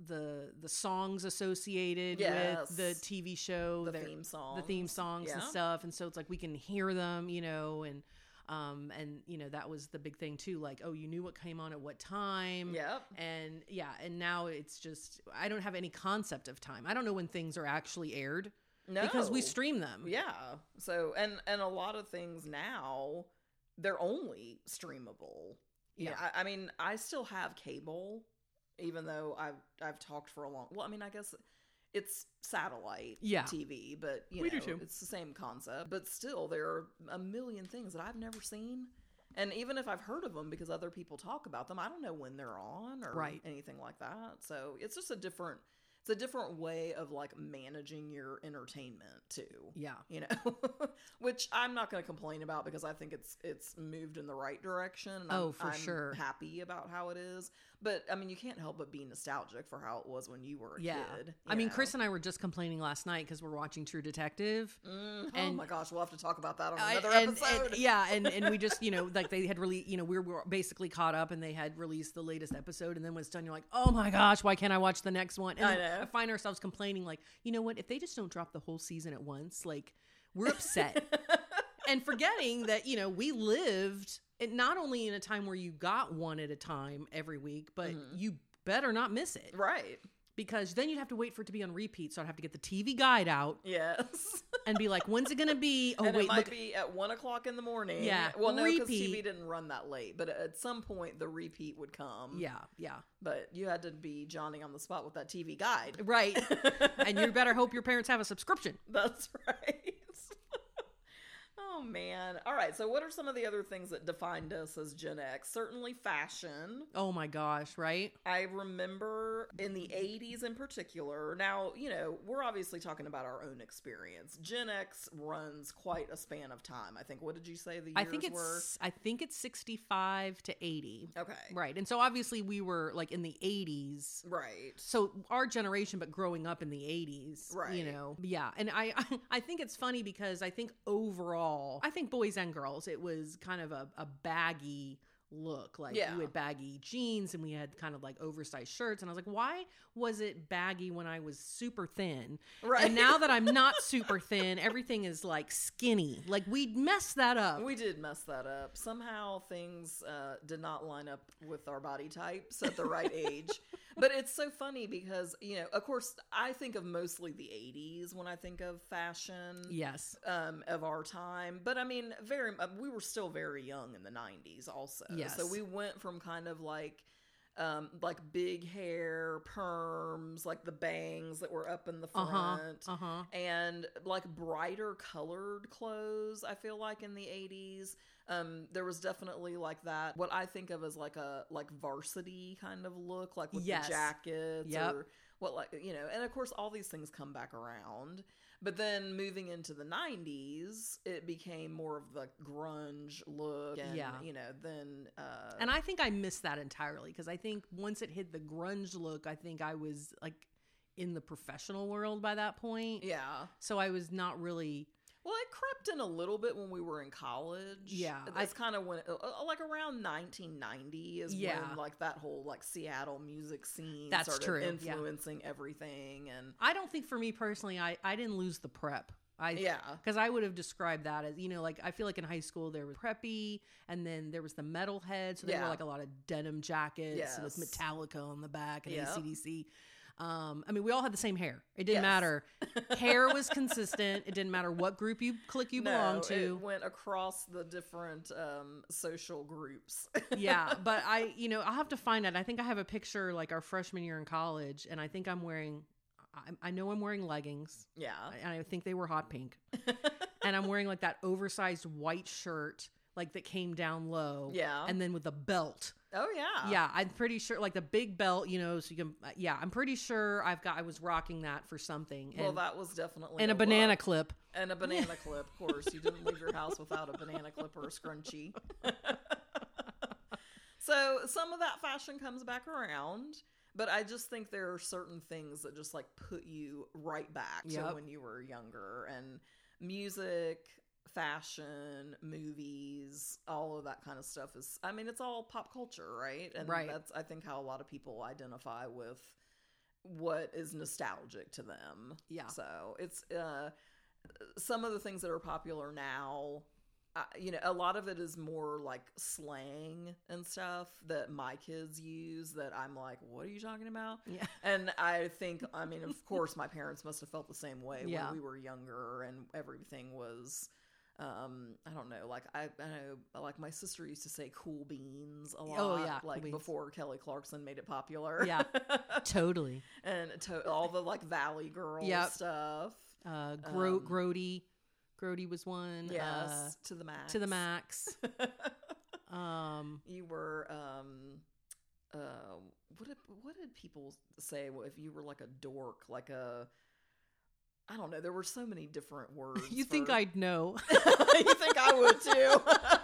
[SPEAKER 2] the the songs associated with the TV show,
[SPEAKER 1] the
[SPEAKER 2] their-
[SPEAKER 1] theme song,
[SPEAKER 2] the theme songs and
[SPEAKER 1] Yeah.
[SPEAKER 2] stuff. And so it's like we can hear them, you know, and um and you know that was the big thing too. Like, oh, you knew what came on at what time
[SPEAKER 1] Yep.
[SPEAKER 2] and yeah and now it's just i don't have any concept of time i don't know when things are actually aired
[SPEAKER 1] No,
[SPEAKER 2] because we stream them
[SPEAKER 1] Yeah. So and and a lot of things now they're only streamable. Yeah. I, I mean, I still have cable, even though I've I've talked for a long. Well, I mean, I guess it's satellite
[SPEAKER 2] Yeah.
[SPEAKER 1] TV, but you
[SPEAKER 2] We
[SPEAKER 1] know,
[SPEAKER 2] do too.
[SPEAKER 1] it's the same concept. But still, there are a million things that I've never seen. And even if I've heard of them because other people talk about them, I don't know when they're on or
[SPEAKER 2] Right.
[SPEAKER 1] anything like that. So it's just a different it's a different way of like managing your entertainment too.
[SPEAKER 2] Yeah.
[SPEAKER 1] You know, *laughs* which I'm not going to complain about because I think it's it's moved in the right direction. and oh, I'm-
[SPEAKER 2] Oh, for
[SPEAKER 1] I'm
[SPEAKER 2] sure.
[SPEAKER 1] happy about how it is. But I mean, you can't help but be nostalgic for how it was when you were a
[SPEAKER 2] Yeah.
[SPEAKER 1] kid.
[SPEAKER 2] I mean,
[SPEAKER 1] know?
[SPEAKER 2] Chris and I were just complaining last night because we're watching True Detective.
[SPEAKER 1] Mm, oh my gosh, we'll have to talk about that on
[SPEAKER 2] I-
[SPEAKER 1] another
[SPEAKER 2] and,
[SPEAKER 1] episode.
[SPEAKER 2] and- yeah, and, and we just, *laughs* you know, like they had really, you know, we were basically caught up and they had released the latest episode. And then when it's done, you're like, oh my gosh, why can't I watch the next one? And
[SPEAKER 1] I know.
[SPEAKER 2] find ourselves complaining, like, you know what? If they just don't drop the whole season at once, like, we're upset. *laughs* and forgetting that, you know, we lived it not only in a time where you got one at a time every week, but
[SPEAKER 1] Mhm.
[SPEAKER 2] you better not miss it
[SPEAKER 1] right.
[SPEAKER 2] because then you'd have to wait for it to be on repeat. So I'd have to get the TV guide out
[SPEAKER 1] Yes. *laughs*
[SPEAKER 2] and be like, when's it going to be? Oh,
[SPEAKER 1] and
[SPEAKER 2] wait,
[SPEAKER 1] it might
[SPEAKER 2] look.
[SPEAKER 1] be at one o'clock in the morning.
[SPEAKER 2] Yeah,
[SPEAKER 1] Well, no, because. TV didn't run that late, but at some point the repeat would come.
[SPEAKER 2] Yeah, yeah.
[SPEAKER 1] But you had to be Johnny on the spot with that TV guide.
[SPEAKER 2] Right. *laughs* and you better hope your parents have a subscription.
[SPEAKER 1] That's right. Oh man. All right. So, what are some of the other things that defined us as Gen X? Certainly fashion.
[SPEAKER 2] Oh my gosh, right?
[SPEAKER 1] I remember in the 80s in particular. Now, you know, we're obviously talking about our own experience. Gen X runs quite a span of time. I think. What did you say the years
[SPEAKER 2] I think it's
[SPEAKER 1] were?
[SPEAKER 2] I think it's 65 to 80.
[SPEAKER 1] Okay.
[SPEAKER 2] Right. And so obviously we were like in the 80s.
[SPEAKER 1] Right.
[SPEAKER 2] So our generation but growing up in the 80s,
[SPEAKER 1] Right.
[SPEAKER 2] you know. Yeah. And I *laughs* I think it's funny because I think overall, I think boys and girls it was kind of a, a baggy look like
[SPEAKER 1] Yeah.
[SPEAKER 2] we had baggy jeans and we had kind of like oversized shirts and I was like why was it baggy when I was super thin
[SPEAKER 1] Right.
[SPEAKER 2] And now that I'm *laughs* not super thin, everything is like skinny. Like we messed that up.
[SPEAKER 1] We did mess that up. Somehow things uh, did not line up with our body types at the right age. *laughs* But it's so funny because, you know, of course, I think of mostly the 80s when I think of fashion
[SPEAKER 2] yes.
[SPEAKER 1] um, of our time. But I mean, very, uh, we were still very young in the 90s also.
[SPEAKER 2] Yes.
[SPEAKER 1] So we went from kind of like, um, like big hair, perms, like the bangs that were up in the
[SPEAKER 2] Uh
[SPEAKER 1] front
[SPEAKER 2] huh. Uh huh.
[SPEAKER 1] and like brighter colored clothes i feel like in the 80s um there was definitely like that what i think of as like a like varsity kind of look like with
[SPEAKER 2] Yes.
[SPEAKER 1] the jackets
[SPEAKER 2] Yep.
[SPEAKER 1] or what like you know and of course all these things come back around but then moving into the 90s it became more of the grunge look and
[SPEAKER 2] Yeah.
[SPEAKER 1] you know then uh
[SPEAKER 2] And I think I missed that entirely because I think once it hit the grunge look, I think I was like in the professional world by that point.
[SPEAKER 1] yeah
[SPEAKER 2] So I was not really.
[SPEAKER 1] Crept in a little bit when we were in college.
[SPEAKER 2] Yeah,
[SPEAKER 1] that's kind of when, uh, uh, like around 1990 is
[SPEAKER 2] Yeah.
[SPEAKER 1] when like that whole like Seattle music scene
[SPEAKER 2] That's
[SPEAKER 1] started
[SPEAKER 2] true, yeah.
[SPEAKER 1] influencing everything, and
[SPEAKER 2] I don't think for me personally, I I didn't lose the prep. I
[SPEAKER 1] yeah,
[SPEAKER 2] because I would have described that as you know, like I feel like in high school there was preppy, and then there was the metalhead, so there
[SPEAKER 1] Yeah.
[SPEAKER 2] were like a lot of denim jackets with Metallica on the back and
[SPEAKER 1] Yep.
[SPEAKER 2] ACDC. Um, I mean, we all had the same hair. It didn't
[SPEAKER 1] Yes.
[SPEAKER 2] matter. *laughs* hair was consistent. It didn't matter what group you click you
[SPEAKER 1] no,
[SPEAKER 2] belong to.
[SPEAKER 1] it went across the different um, social groups. *laughs*
[SPEAKER 2] yeah, but I, you know, I'll have to find it. I think I have a picture like our freshman year in college, and I think I'm wearing. I, I know I'm wearing leggings,
[SPEAKER 1] yeah,
[SPEAKER 2] and I think they were hot pink. *laughs* and I'm wearing like that oversized white shirt, like that came down low.
[SPEAKER 1] yeah,
[SPEAKER 2] And then with the belt.
[SPEAKER 1] Oh yeah,
[SPEAKER 2] Yeah, I'm pretty sure like the big belt, you know, so you can uh, yeah, I'm pretty sure I've got I was rocking that for something. And,
[SPEAKER 1] Well, that was definitely
[SPEAKER 2] and a banana
[SPEAKER 1] look.
[SPEAKER 2] clip.
[SPEAKER 1] and a banana clip. Of course, you didn't leave your house without a banana clip or a scrunchie. *laughs* so some of that fashion comes back around, but I just think there are certain things that just like put you right back
[SPEAKER 2] Yep.
[SPEAKER 1] to when you were younger, and music. Fashion, movies, all of that kind of stuff is. I mean, it's all pop culture, right? And
[SPEAKER 2] Right.
[SPEAKER 1] that's I think how a lot of people identify with what is nostalgic to them.
[SPEAKER 2] Yeah.
[SPEAKER 1] So it's uh, some of the things that are popular now. Uh, you know, a lot of it is more like slang and stuff that my kids use. That I'm like, what are you talking about?
[SPEAKER 2] Yeah.
[SPEAKER 1] And I think, I mean, of *laughs* course, my parents must have felt the same way
[SPEAKER 2] Yeah.
[SPEAKER 1] when we were younger, and everything was. Um, I don't know, like I, I know, like my sister used to say "cool beans" a lot.
[SPEAKER 2] Oh, yeah, Cool
[SPEAKER 1] like
[SPEAKER 2] Beans.
[SPEAKER 1] before Kelly Clarkson made it popular.
[SPEAKER 2] Yeah. *laughs* Totally.
[SPEAKER 1] and to, all the like Valley Girl
[SPEAKER 2] Yep.
[SPEAKER 1] stuff.
[SPEAKER 2] Uh Gro-
[SPEAKER 1] Um,
[SPEAKER 2] Grody. Grody was one.
[SPEAKER 1] Yes,
[SPEAKER 2] Uh,
[SPEAKER 1] to the max.
[SPEAKER 2] to the max. *laughs* Um
[SPEAKER 1] you were um uh what did what did people say if you were like a dork, like a I don't know. There were so many different *laughs* words.
[SPEAKER 2] You think
[SPEAKER 1] for-
[SPEAKER 2] I'd know? *laughs*
[SPEAKER 1] you think I would too? *laughs*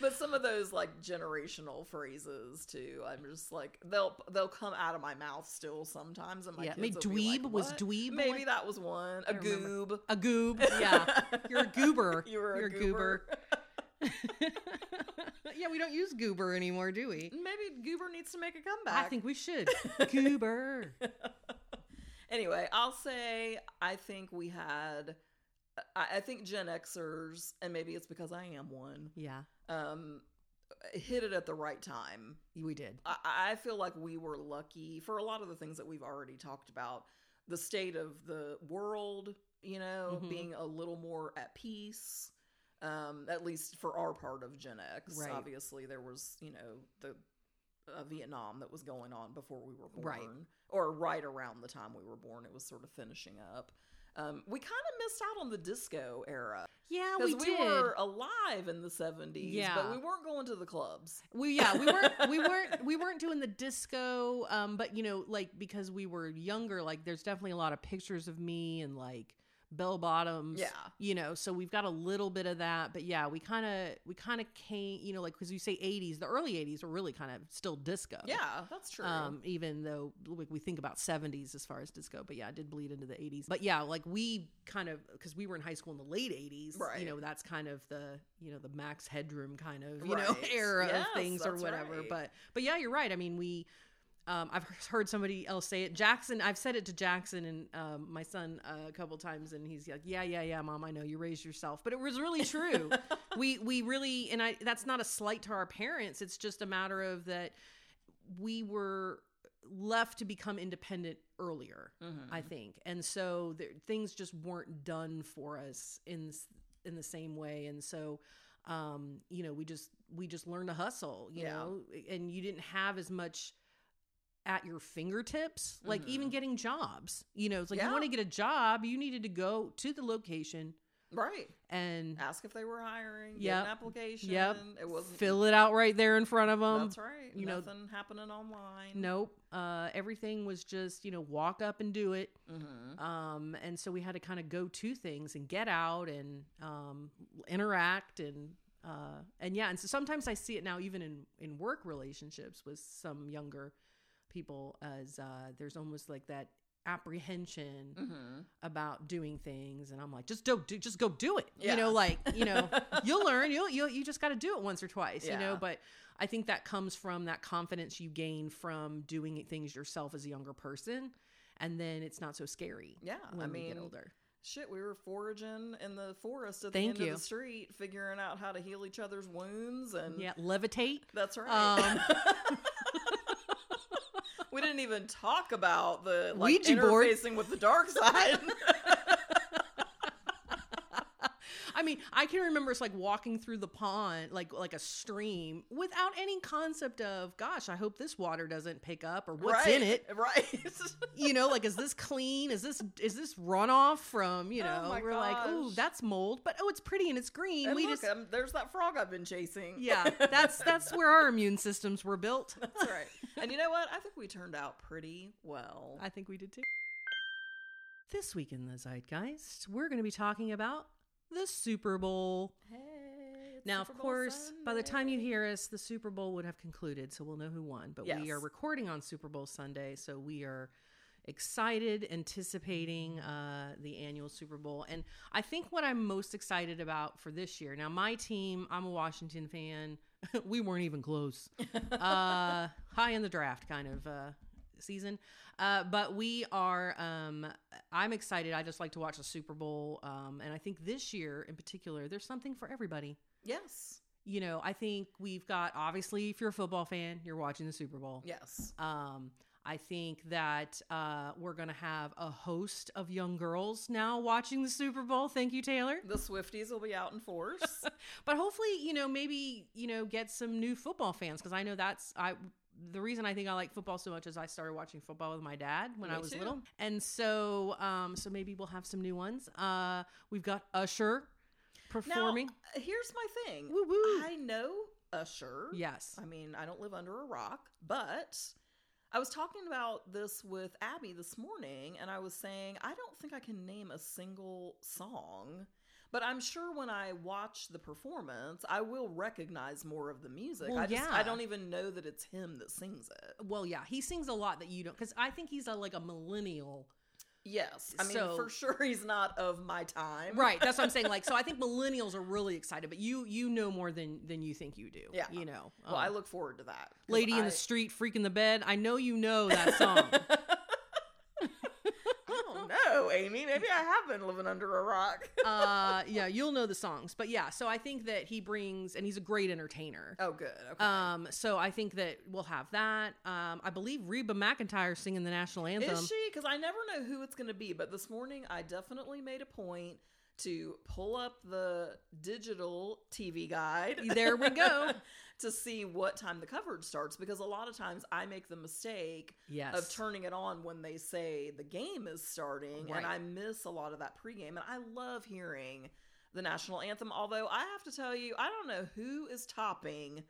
[SPEAKER 1] but some of those like generational phrases too. I'm just like they'll they'll come out of my mouth still sometimes. And my
[SPEAKER 2] yeah,
[SPEAKER 1] kids
[SPEAKER 2] maybe
[SPEAKER 1] will like,
[SPEAKER 2] dweeb was dweeb.
[SPEAKER 1] Maybe that was one. A goob.
[SPEAKER 2] a goob. Yeah, you're a goober.
[SPEAKER 1] You were
[SPEAKER 2] You're
[SPEAKER 1] a goober.
[SPEAKER 2] yeah, we don't use goober anymore, do we?
[SPEAKER 1] Maybe goober needs to make a comeback.
[SPEAKER 2] I think we should. goober.
[SPEAKER 1] Anyway, I'll say I think we had. I, I think Gen Xers, and maybe it's because I am one,
[SPEAKER 2] Yeah,
[SPEAKER 1] um, hit it at the right time.
[SPEAKER 2] we did.
[SPEAKER 1] I, I feel like we were lucky for a lot of the things that we've already talked about. The state of the world, you know,
[SPEAKER 2] Mhm.
[SPEAKER 1] being a little more at peace. Um, at least for our part of Gen X.
[SPEAKER 2] Right.
[SPEAKER 1] Obviously, there was, you know, the uh, Vietnam that was going on before we were born,
[SPEAKER 2] Right.
[SPEAKER 1] or right around the time we were born. It was sort of finishing up. Um, we kind of missed out on the disco era
[SPEAKER 2] Yeah, we
[SPEAKER 1] we,
[SPEAKER 2] did.
[SPEAKER 1] were alive in the seventies,
[SPEAKER 2] Yeah.
[SPEAKER 1] but we weren't going to the clubs.
[SPEAKER 2] We yeah we weren't *laughs* we weren't we weren't doing the disco um but you know like because we were younger like there's definitely a lot of pictures of me and like bell bottoms
[SPEAKER 1] Yeah.
[SPEAKER 2] you know so we've got a little bit of that but yeah we kind of we kind of came you know like because you say 80s the early 80s were really kind of still disco
[SPEAKER 1] Yeah, that's true.
[SPEAKER 2] um even though like we think about 70s as far as disco but yeah it did bleed into the 80s but yeah like we kind of because we were in high school in the late 80s
[SPEAKER 1] Right.
[SPEAKER 2] you know that's kind of the you know the max headroom kind of you know *laughs* era
[SPEAKER 1] Yes,
[SPEAKER 2] of things or whatever
[SPEAKER 1] right.
[SPEAKER 2] but but yeah you're right i mean we um, I've *laughs* heard somebody else say it. Jackson, I've said it to Jackson and um, my son uh, a couple times, and he's like, "Yeah, yeah, yeah, mom, I know you raised yourself," but it was really *laughs* true. we we really, and I that's not a slight to our parents. It's just a matter of that we were left to become independent earlier.
[SPEAKER 1] Mhm.
[SPEAKER 2] I think, and so there, things just weren't done for us in in the same way, and so um, you know we just we just learned to hustle, you
[SPEAKER 1] Yeah.
[SPEAKER 2] know, and you didn't have as much at your fingertips like even
[SPEAKER 1] Mhm.
[SPEAKER 2] getting jobs you know it's like
[SPEAKER 1] Yeah.
[SPEAKER 2] you want to get a job you needed to go to the location
[SPEAKER 1] right.
[SPEAKER 2] and
[SPEAKER 1] Ask if they were hiring.
[SPEAKER 2] Yeah.
[SPEAKER 1] An application.
[SPEAKER 2] Yep.
[SPEAKER 1] It wasn't.
[SPEAKER 2] fill it out right there in front of them
[SPEAKER 1] That's right.
[SPEAKER 2] you know-
[SPEAKER 1] Nothing happening online.
[SPEAKER 2] nope uh, everything was just you know walk up and do it
[SPEAKER 1] Mm-hmm.
[SPEAKER 2] um, and so we had to kind of go to things and get out and um, interact and uh, and yeah and so sometimes i see it now even in in work relationships with some younger people as uh, there's almost like that apprehension
[SPEAKER 1] Mm-hmm.
[SPEAKER 2] about doing things and i'm like just do, do just go do it
[SPEAKER 1] Yeah.
[SPEAKER 2] you know like you know *laughs* you'll learn you'll, you'll you just got to do it once or twice you know but i think that comes from that confidence you gain from doing things yourself as a younger person and then it's not so scary
[SPEAKER 1] Yeah.
[SPEAKER 2] when
[SPEAKER 1] I
[SPEAKER 2] we get older
[SPEAKER 1] shit, we were foraging in the forest at
[SPEAKER 2] Thank
[SPEAKER 1] the end
[SPEAKER 2] you.
[SPEAKER 1] of the street, figuring out how to heal each other's wounds, and
[SPEAKER 2] yeah levitate
[SPEAKER 1] that's right.
[SPEAKER 2] Um, *laughs*
[SPEAKER 1] we didn't even talk about the like
[SPEAKER 2] Ouija board.
[SPEAKER 1] interfacing with the dark side. *laughs*
[SPEAKER 2] I mean, I can remember it's like walking through the pond, like like a stream, without any concept of, gosh, I hope this water doesn't pick up or what's in it. *laughs*
[SPEAKER 1] Right. *laughs*
[SPEAKER 2] You know, like is this clean? Is this is this runoff from? You know,
[SPEAKER 1] Oh
[SPEAKER 2] we're like, oh, that's mold, but oh, it's pretty and it's green.
[SPEAKER 1] and
[SPEAKER 2] we
[SPEAKER 1] look,
[SPEAKER 2] just,
[SPEAKER 1] um, there's that frog I've been chasing.
[SPEAKER 2] yeah, that's that's where our immune systems were built. *laughs*
[SPEAKER 1] That's right. And you know what? I think we turned out pretty well.
[SPEAKER 2] I think we did too. This week in the Zeitgeist, we're going to be talking about the Super Bowl.
[SPEAKER 1] Hey,
[SPEAKER 2] Now, of
[SPEAKER 1] Bowl
[SPEAKER 2] course, by the time you hear us, the Super Bowl would have concluded, so we'll know who won. But we are recording on Super Bowl Sunday, so we are excited, anticipating uh, the annual Super Bowl. And I think what I'm most excited about for this year now, my team, I'm a Washington fan. *laughs* we weren't even close. *laughs* uh, high in the draft kind of uh, season. Uh, but we are, um, I'm excited. I just like to watch the Super Bowl. Um, and I think this year in particular, there's something for everybody
[SPEAKER 1] yes,
[SPEAKER 2] you know, I think we've got obviously if you're a football fan, you're watching the Super Bowl.
[SPEAKER 1] yes,
[SPEAKER 2] Um, I think that uh, we're going to have a host of young girls now watching the Super Bowl. Thank you, Taylor.
[SPEAKER 1] the Swifties will be out in force. *laughs*
[SPEAKER 2] But hopefully, you know, maybe you know, get some new football fans because I know that's I. The reason I think I like football so much is I started watching football with my dad when I was
[SPEAKER 1] too.
[SPEAKER 2] little, and so um, so maybe we'll have some new ones. Uh, we've got Usher performing.
[SPEAKER 1] Now, here's my thing.
[SPEAKER 2] Woo woo.
[SPEAKER 1] I know Usher.
[SPEAKER 2] Yes.
[SPEAKER 1] I mean, I don't live under a rock, but I was talking about this with Abby this morning, and I was saying, I don't think I can name a single song. But I'm sure when I watch the performance, I will recognize more of the music.
[SPEAKER 2] Well,
[SPEAKER 1] I just
[SPEAKER 2] yeah.
[SPEAKER 1] I don't even know that it's him that sings it.
[SPEAKER 2] Well, yeah, he sings a lot that you don't because I think he's a like a millennial.
[SPEAKER 1] Yes. I mean,
[SPEAKER 2] So-
[SPEAKER 1] for sure he's not of my time.
[SPEAKER 2] Right. That's what I'm saying. Like, so I *laughs* think millennials are really excited, but you you know more than than you think you do.
[SPEAKER 1] Yeah.
[SPEAKER 2] You know.
[SPEAKER 1] Well,
[SPEAKER 2] Um,
[SPEAKER 1] I look forward to that.
[SPEAKER 2] Lady in the street, freak in the bed. I know you know that *laughs* song.
[SPEAKER 1] Amy. Maybe I have been living under a rock. *laughs*
[SPEAKER 2] uh, yeah, you'll know the songs. But yeah, so I think that he brings, and he's a great entertainer.
[SPEAKER 1] oh, good. Okay.
[SPEAKER 2] Um, so I think that we'll have that. Um, I believe Reba McEntire singing the national anthem.
[SPEAKER 1] Is she? Because I never know who it's going to be. But this morning, I definitely made a point to pull up the digital TV guide.
[SPEAKER 2] There we go. *laughs*
[SPEAKER 1] to see what time the coverage starts because a lot of times I make the mistake
[SPEAKER 2] Yes.
[SPEAKER 1] of turning it on when they say the game is starting
[SPEAKER 2] Right.
[SPEAKER 1] and I miss a lot of that pregame and I love hearing the national anthem although I have to tell you I don't know who is topping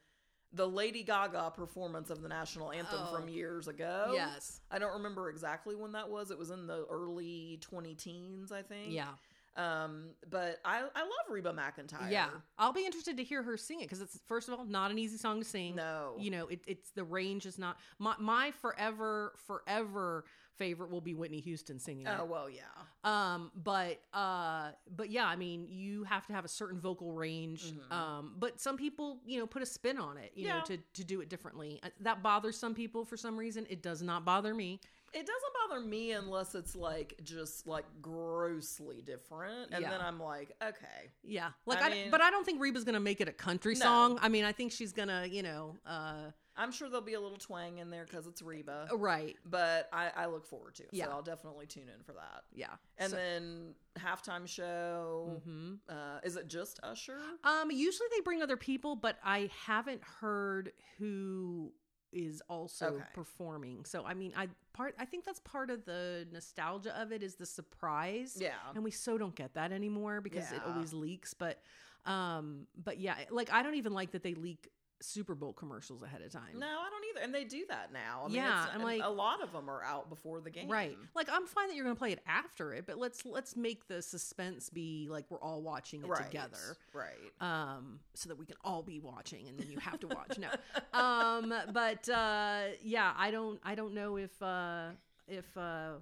[SPEAKER 1] the Lady Gaga performance of the national anthem
[SPEAKER 2] Oh.
[SPEAKER 1] from years ago.
[SPEAKER 2] Yes.
[SPEAKER 1] I don't remember exactly when that was. It was in the early 20 teens, I think.
[SPEAKER 2] Yeah.
[SPEAKER 1] Um, but I I love Reba McEntire.
[SPEAKER 2] Yeah. I'll be interested to hear her sing it because it's first of all not an easy song to sing.
[SPEAKER 1] No.
[SPEAKER 2] You know, it, it's the range is not my my forever forever favorite will be Whitney Houston singing
[SPEAKER 1] Oh
[SPEAKER 2] it.
[SPEAKER 1] well, yeah.
[SPEAKER 2] Um, but uh, but yeah, I mean, you have to have a certain vocal range.
[SPEAKER 1] Mhm.
[SPEAKER 2] Um, but some people, you know, put a spin on it, you know, to to do it differently. Uh, That bothers some people for some reason. It does not bother me.
[SPEAKER 1] It doesn't bother me unless it's like just like grossly different, and
[SPEAKER 2] Yeah.
[SPEAKER 1] then I'm like, okay,
[SPEAKER 2] Yeah, like
[SPEAKER 1] I
[SPEAKER 2] I,
[SPEAKER 1] mean-
[SPEAKER 2] but I don't think Reba's gonna make it a country
[SPEAKER 1] No.
[SPEAKER 2] song. I mean, I think she's gonna, you know, uh,
[SPEAKER 1] I'm sure there'll be a little twang in there because it's Reba,
[SPEAKER 2] right,
[SPEAKER 1] but I, I look forward to it.
[SPEAKER 2] Yeah.
[SPEAKER 1] So I'll definitely tune in for that.
[SPEAKER 2] yeah.
[SPEAKER 1] And
[SPEAKER 2] So-
[SPEAKER 1] then halftime show.
[SPEAKER 2] Mhm.
[SPEAKER 1] Uh, is it just Usher?
[SPEAKER 2] Um, usually they bring other people, but I haven't heard who is also
[SPEAKER 1] Okay.
[SPEAKER 2] performing. So I mean, I part I think that's part of the nostalgia of it is the surprise.
[SPEAKER 1] Yeah.
[SPEAKER 2] And we so don't get that anymore because it always leaks, but um but yeah, like I don't even like that they leak Super Bowl commercials ahead of time.
[SPEAKER 1] No, I don't either. And they do that now. I mean,
[SPEAKER 2] Yeah, I'm like-
[SPEAKER 1] a lot of them are out before the game.
[SPEAKER 2] Right. Like I'm fine that you're going to play it after it, but let's let's make the suspense be like we're all watching it
[SPEAKER 1] Right.
[SPEAKER 2] together.
[SPEAKER 1] Right.
[SPEAKER 2] um so that we can all be watching and then you have to watch no *laughs* um but uh yeah i don't i don't know if uh if uh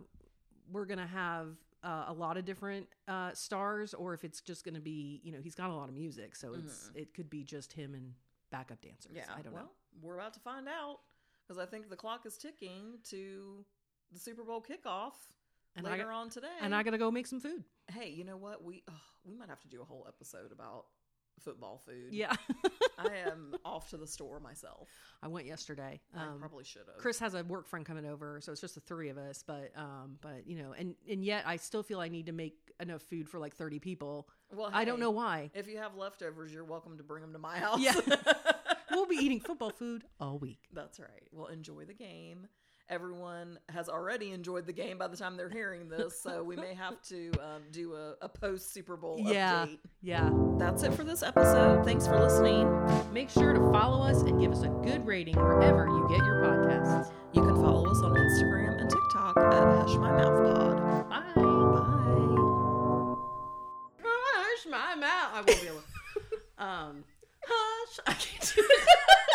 [SPEAKER 2] we're gonna have uh, a lot of different uh stars or if it's just gonna be you know he's got a lot of music so it's it could be just him and backup dancers
[SPEAKER 1] Yeah.
[SPEAKER 2] i don't
[SPEAKER 1] well,
[SPEAKER 2] know
[SPEAKER 1] we're about to find out because I think the clock is ticking to the Super Bowl kickoff
[SPEAKER 2] And
[SPEAKER 1] later
[SPEAKER 2] got-
[SPEAKER 1] on today.
[SPEAKER 2] and i gotta go make some food
[SPEAKER 1] hey, you know what? We oh, we might have to do a whole episode about football food.
[SPEAKER 2] yeah
[SPEAKER 1] I *laughs* am off to the store myself.
[SPEAKER 2] i went yesterday
[SPEAKER 1] I
[SPEAKER 2] um
[SPEAKER 1] probably should have.
[SPEAKER 2] Chris has a work friend coming over, so it's just the three of us. But um, but you know, and and yet I still feel I need to make enough food for like thirty people.
[SPEAKER 1] Well,
[SPEAKER 2] I don't know why.
[SPEAKER 1] If you have leftovers, you're welcome to bring them to my house.
[SPEAKER 2] Yeah. *laughs* We'll be eating football food all week.
[SPEAKER 1] That's right. We'll enjoy the game. Everyone has already enjoyed the game by the time they're hearing this, so we may have to um, do a, a post Super Bowl
[SPEAKER 2] Yeah.
[SPEAKER 1] update.
[SPEAKER 2] Yeah.
[SPEAKER 1] That's it for this episode. Thanks for listening.
[SPEAKER 2] Make sure to follow us and give us a good rating wherever you get your podcasts.
[SPEAKER 1] You can follow us on Instagram and TikTok at Hush
[SPEAKER 2] won't be able. *laughs* um. Hush. I can't do it. *laughs*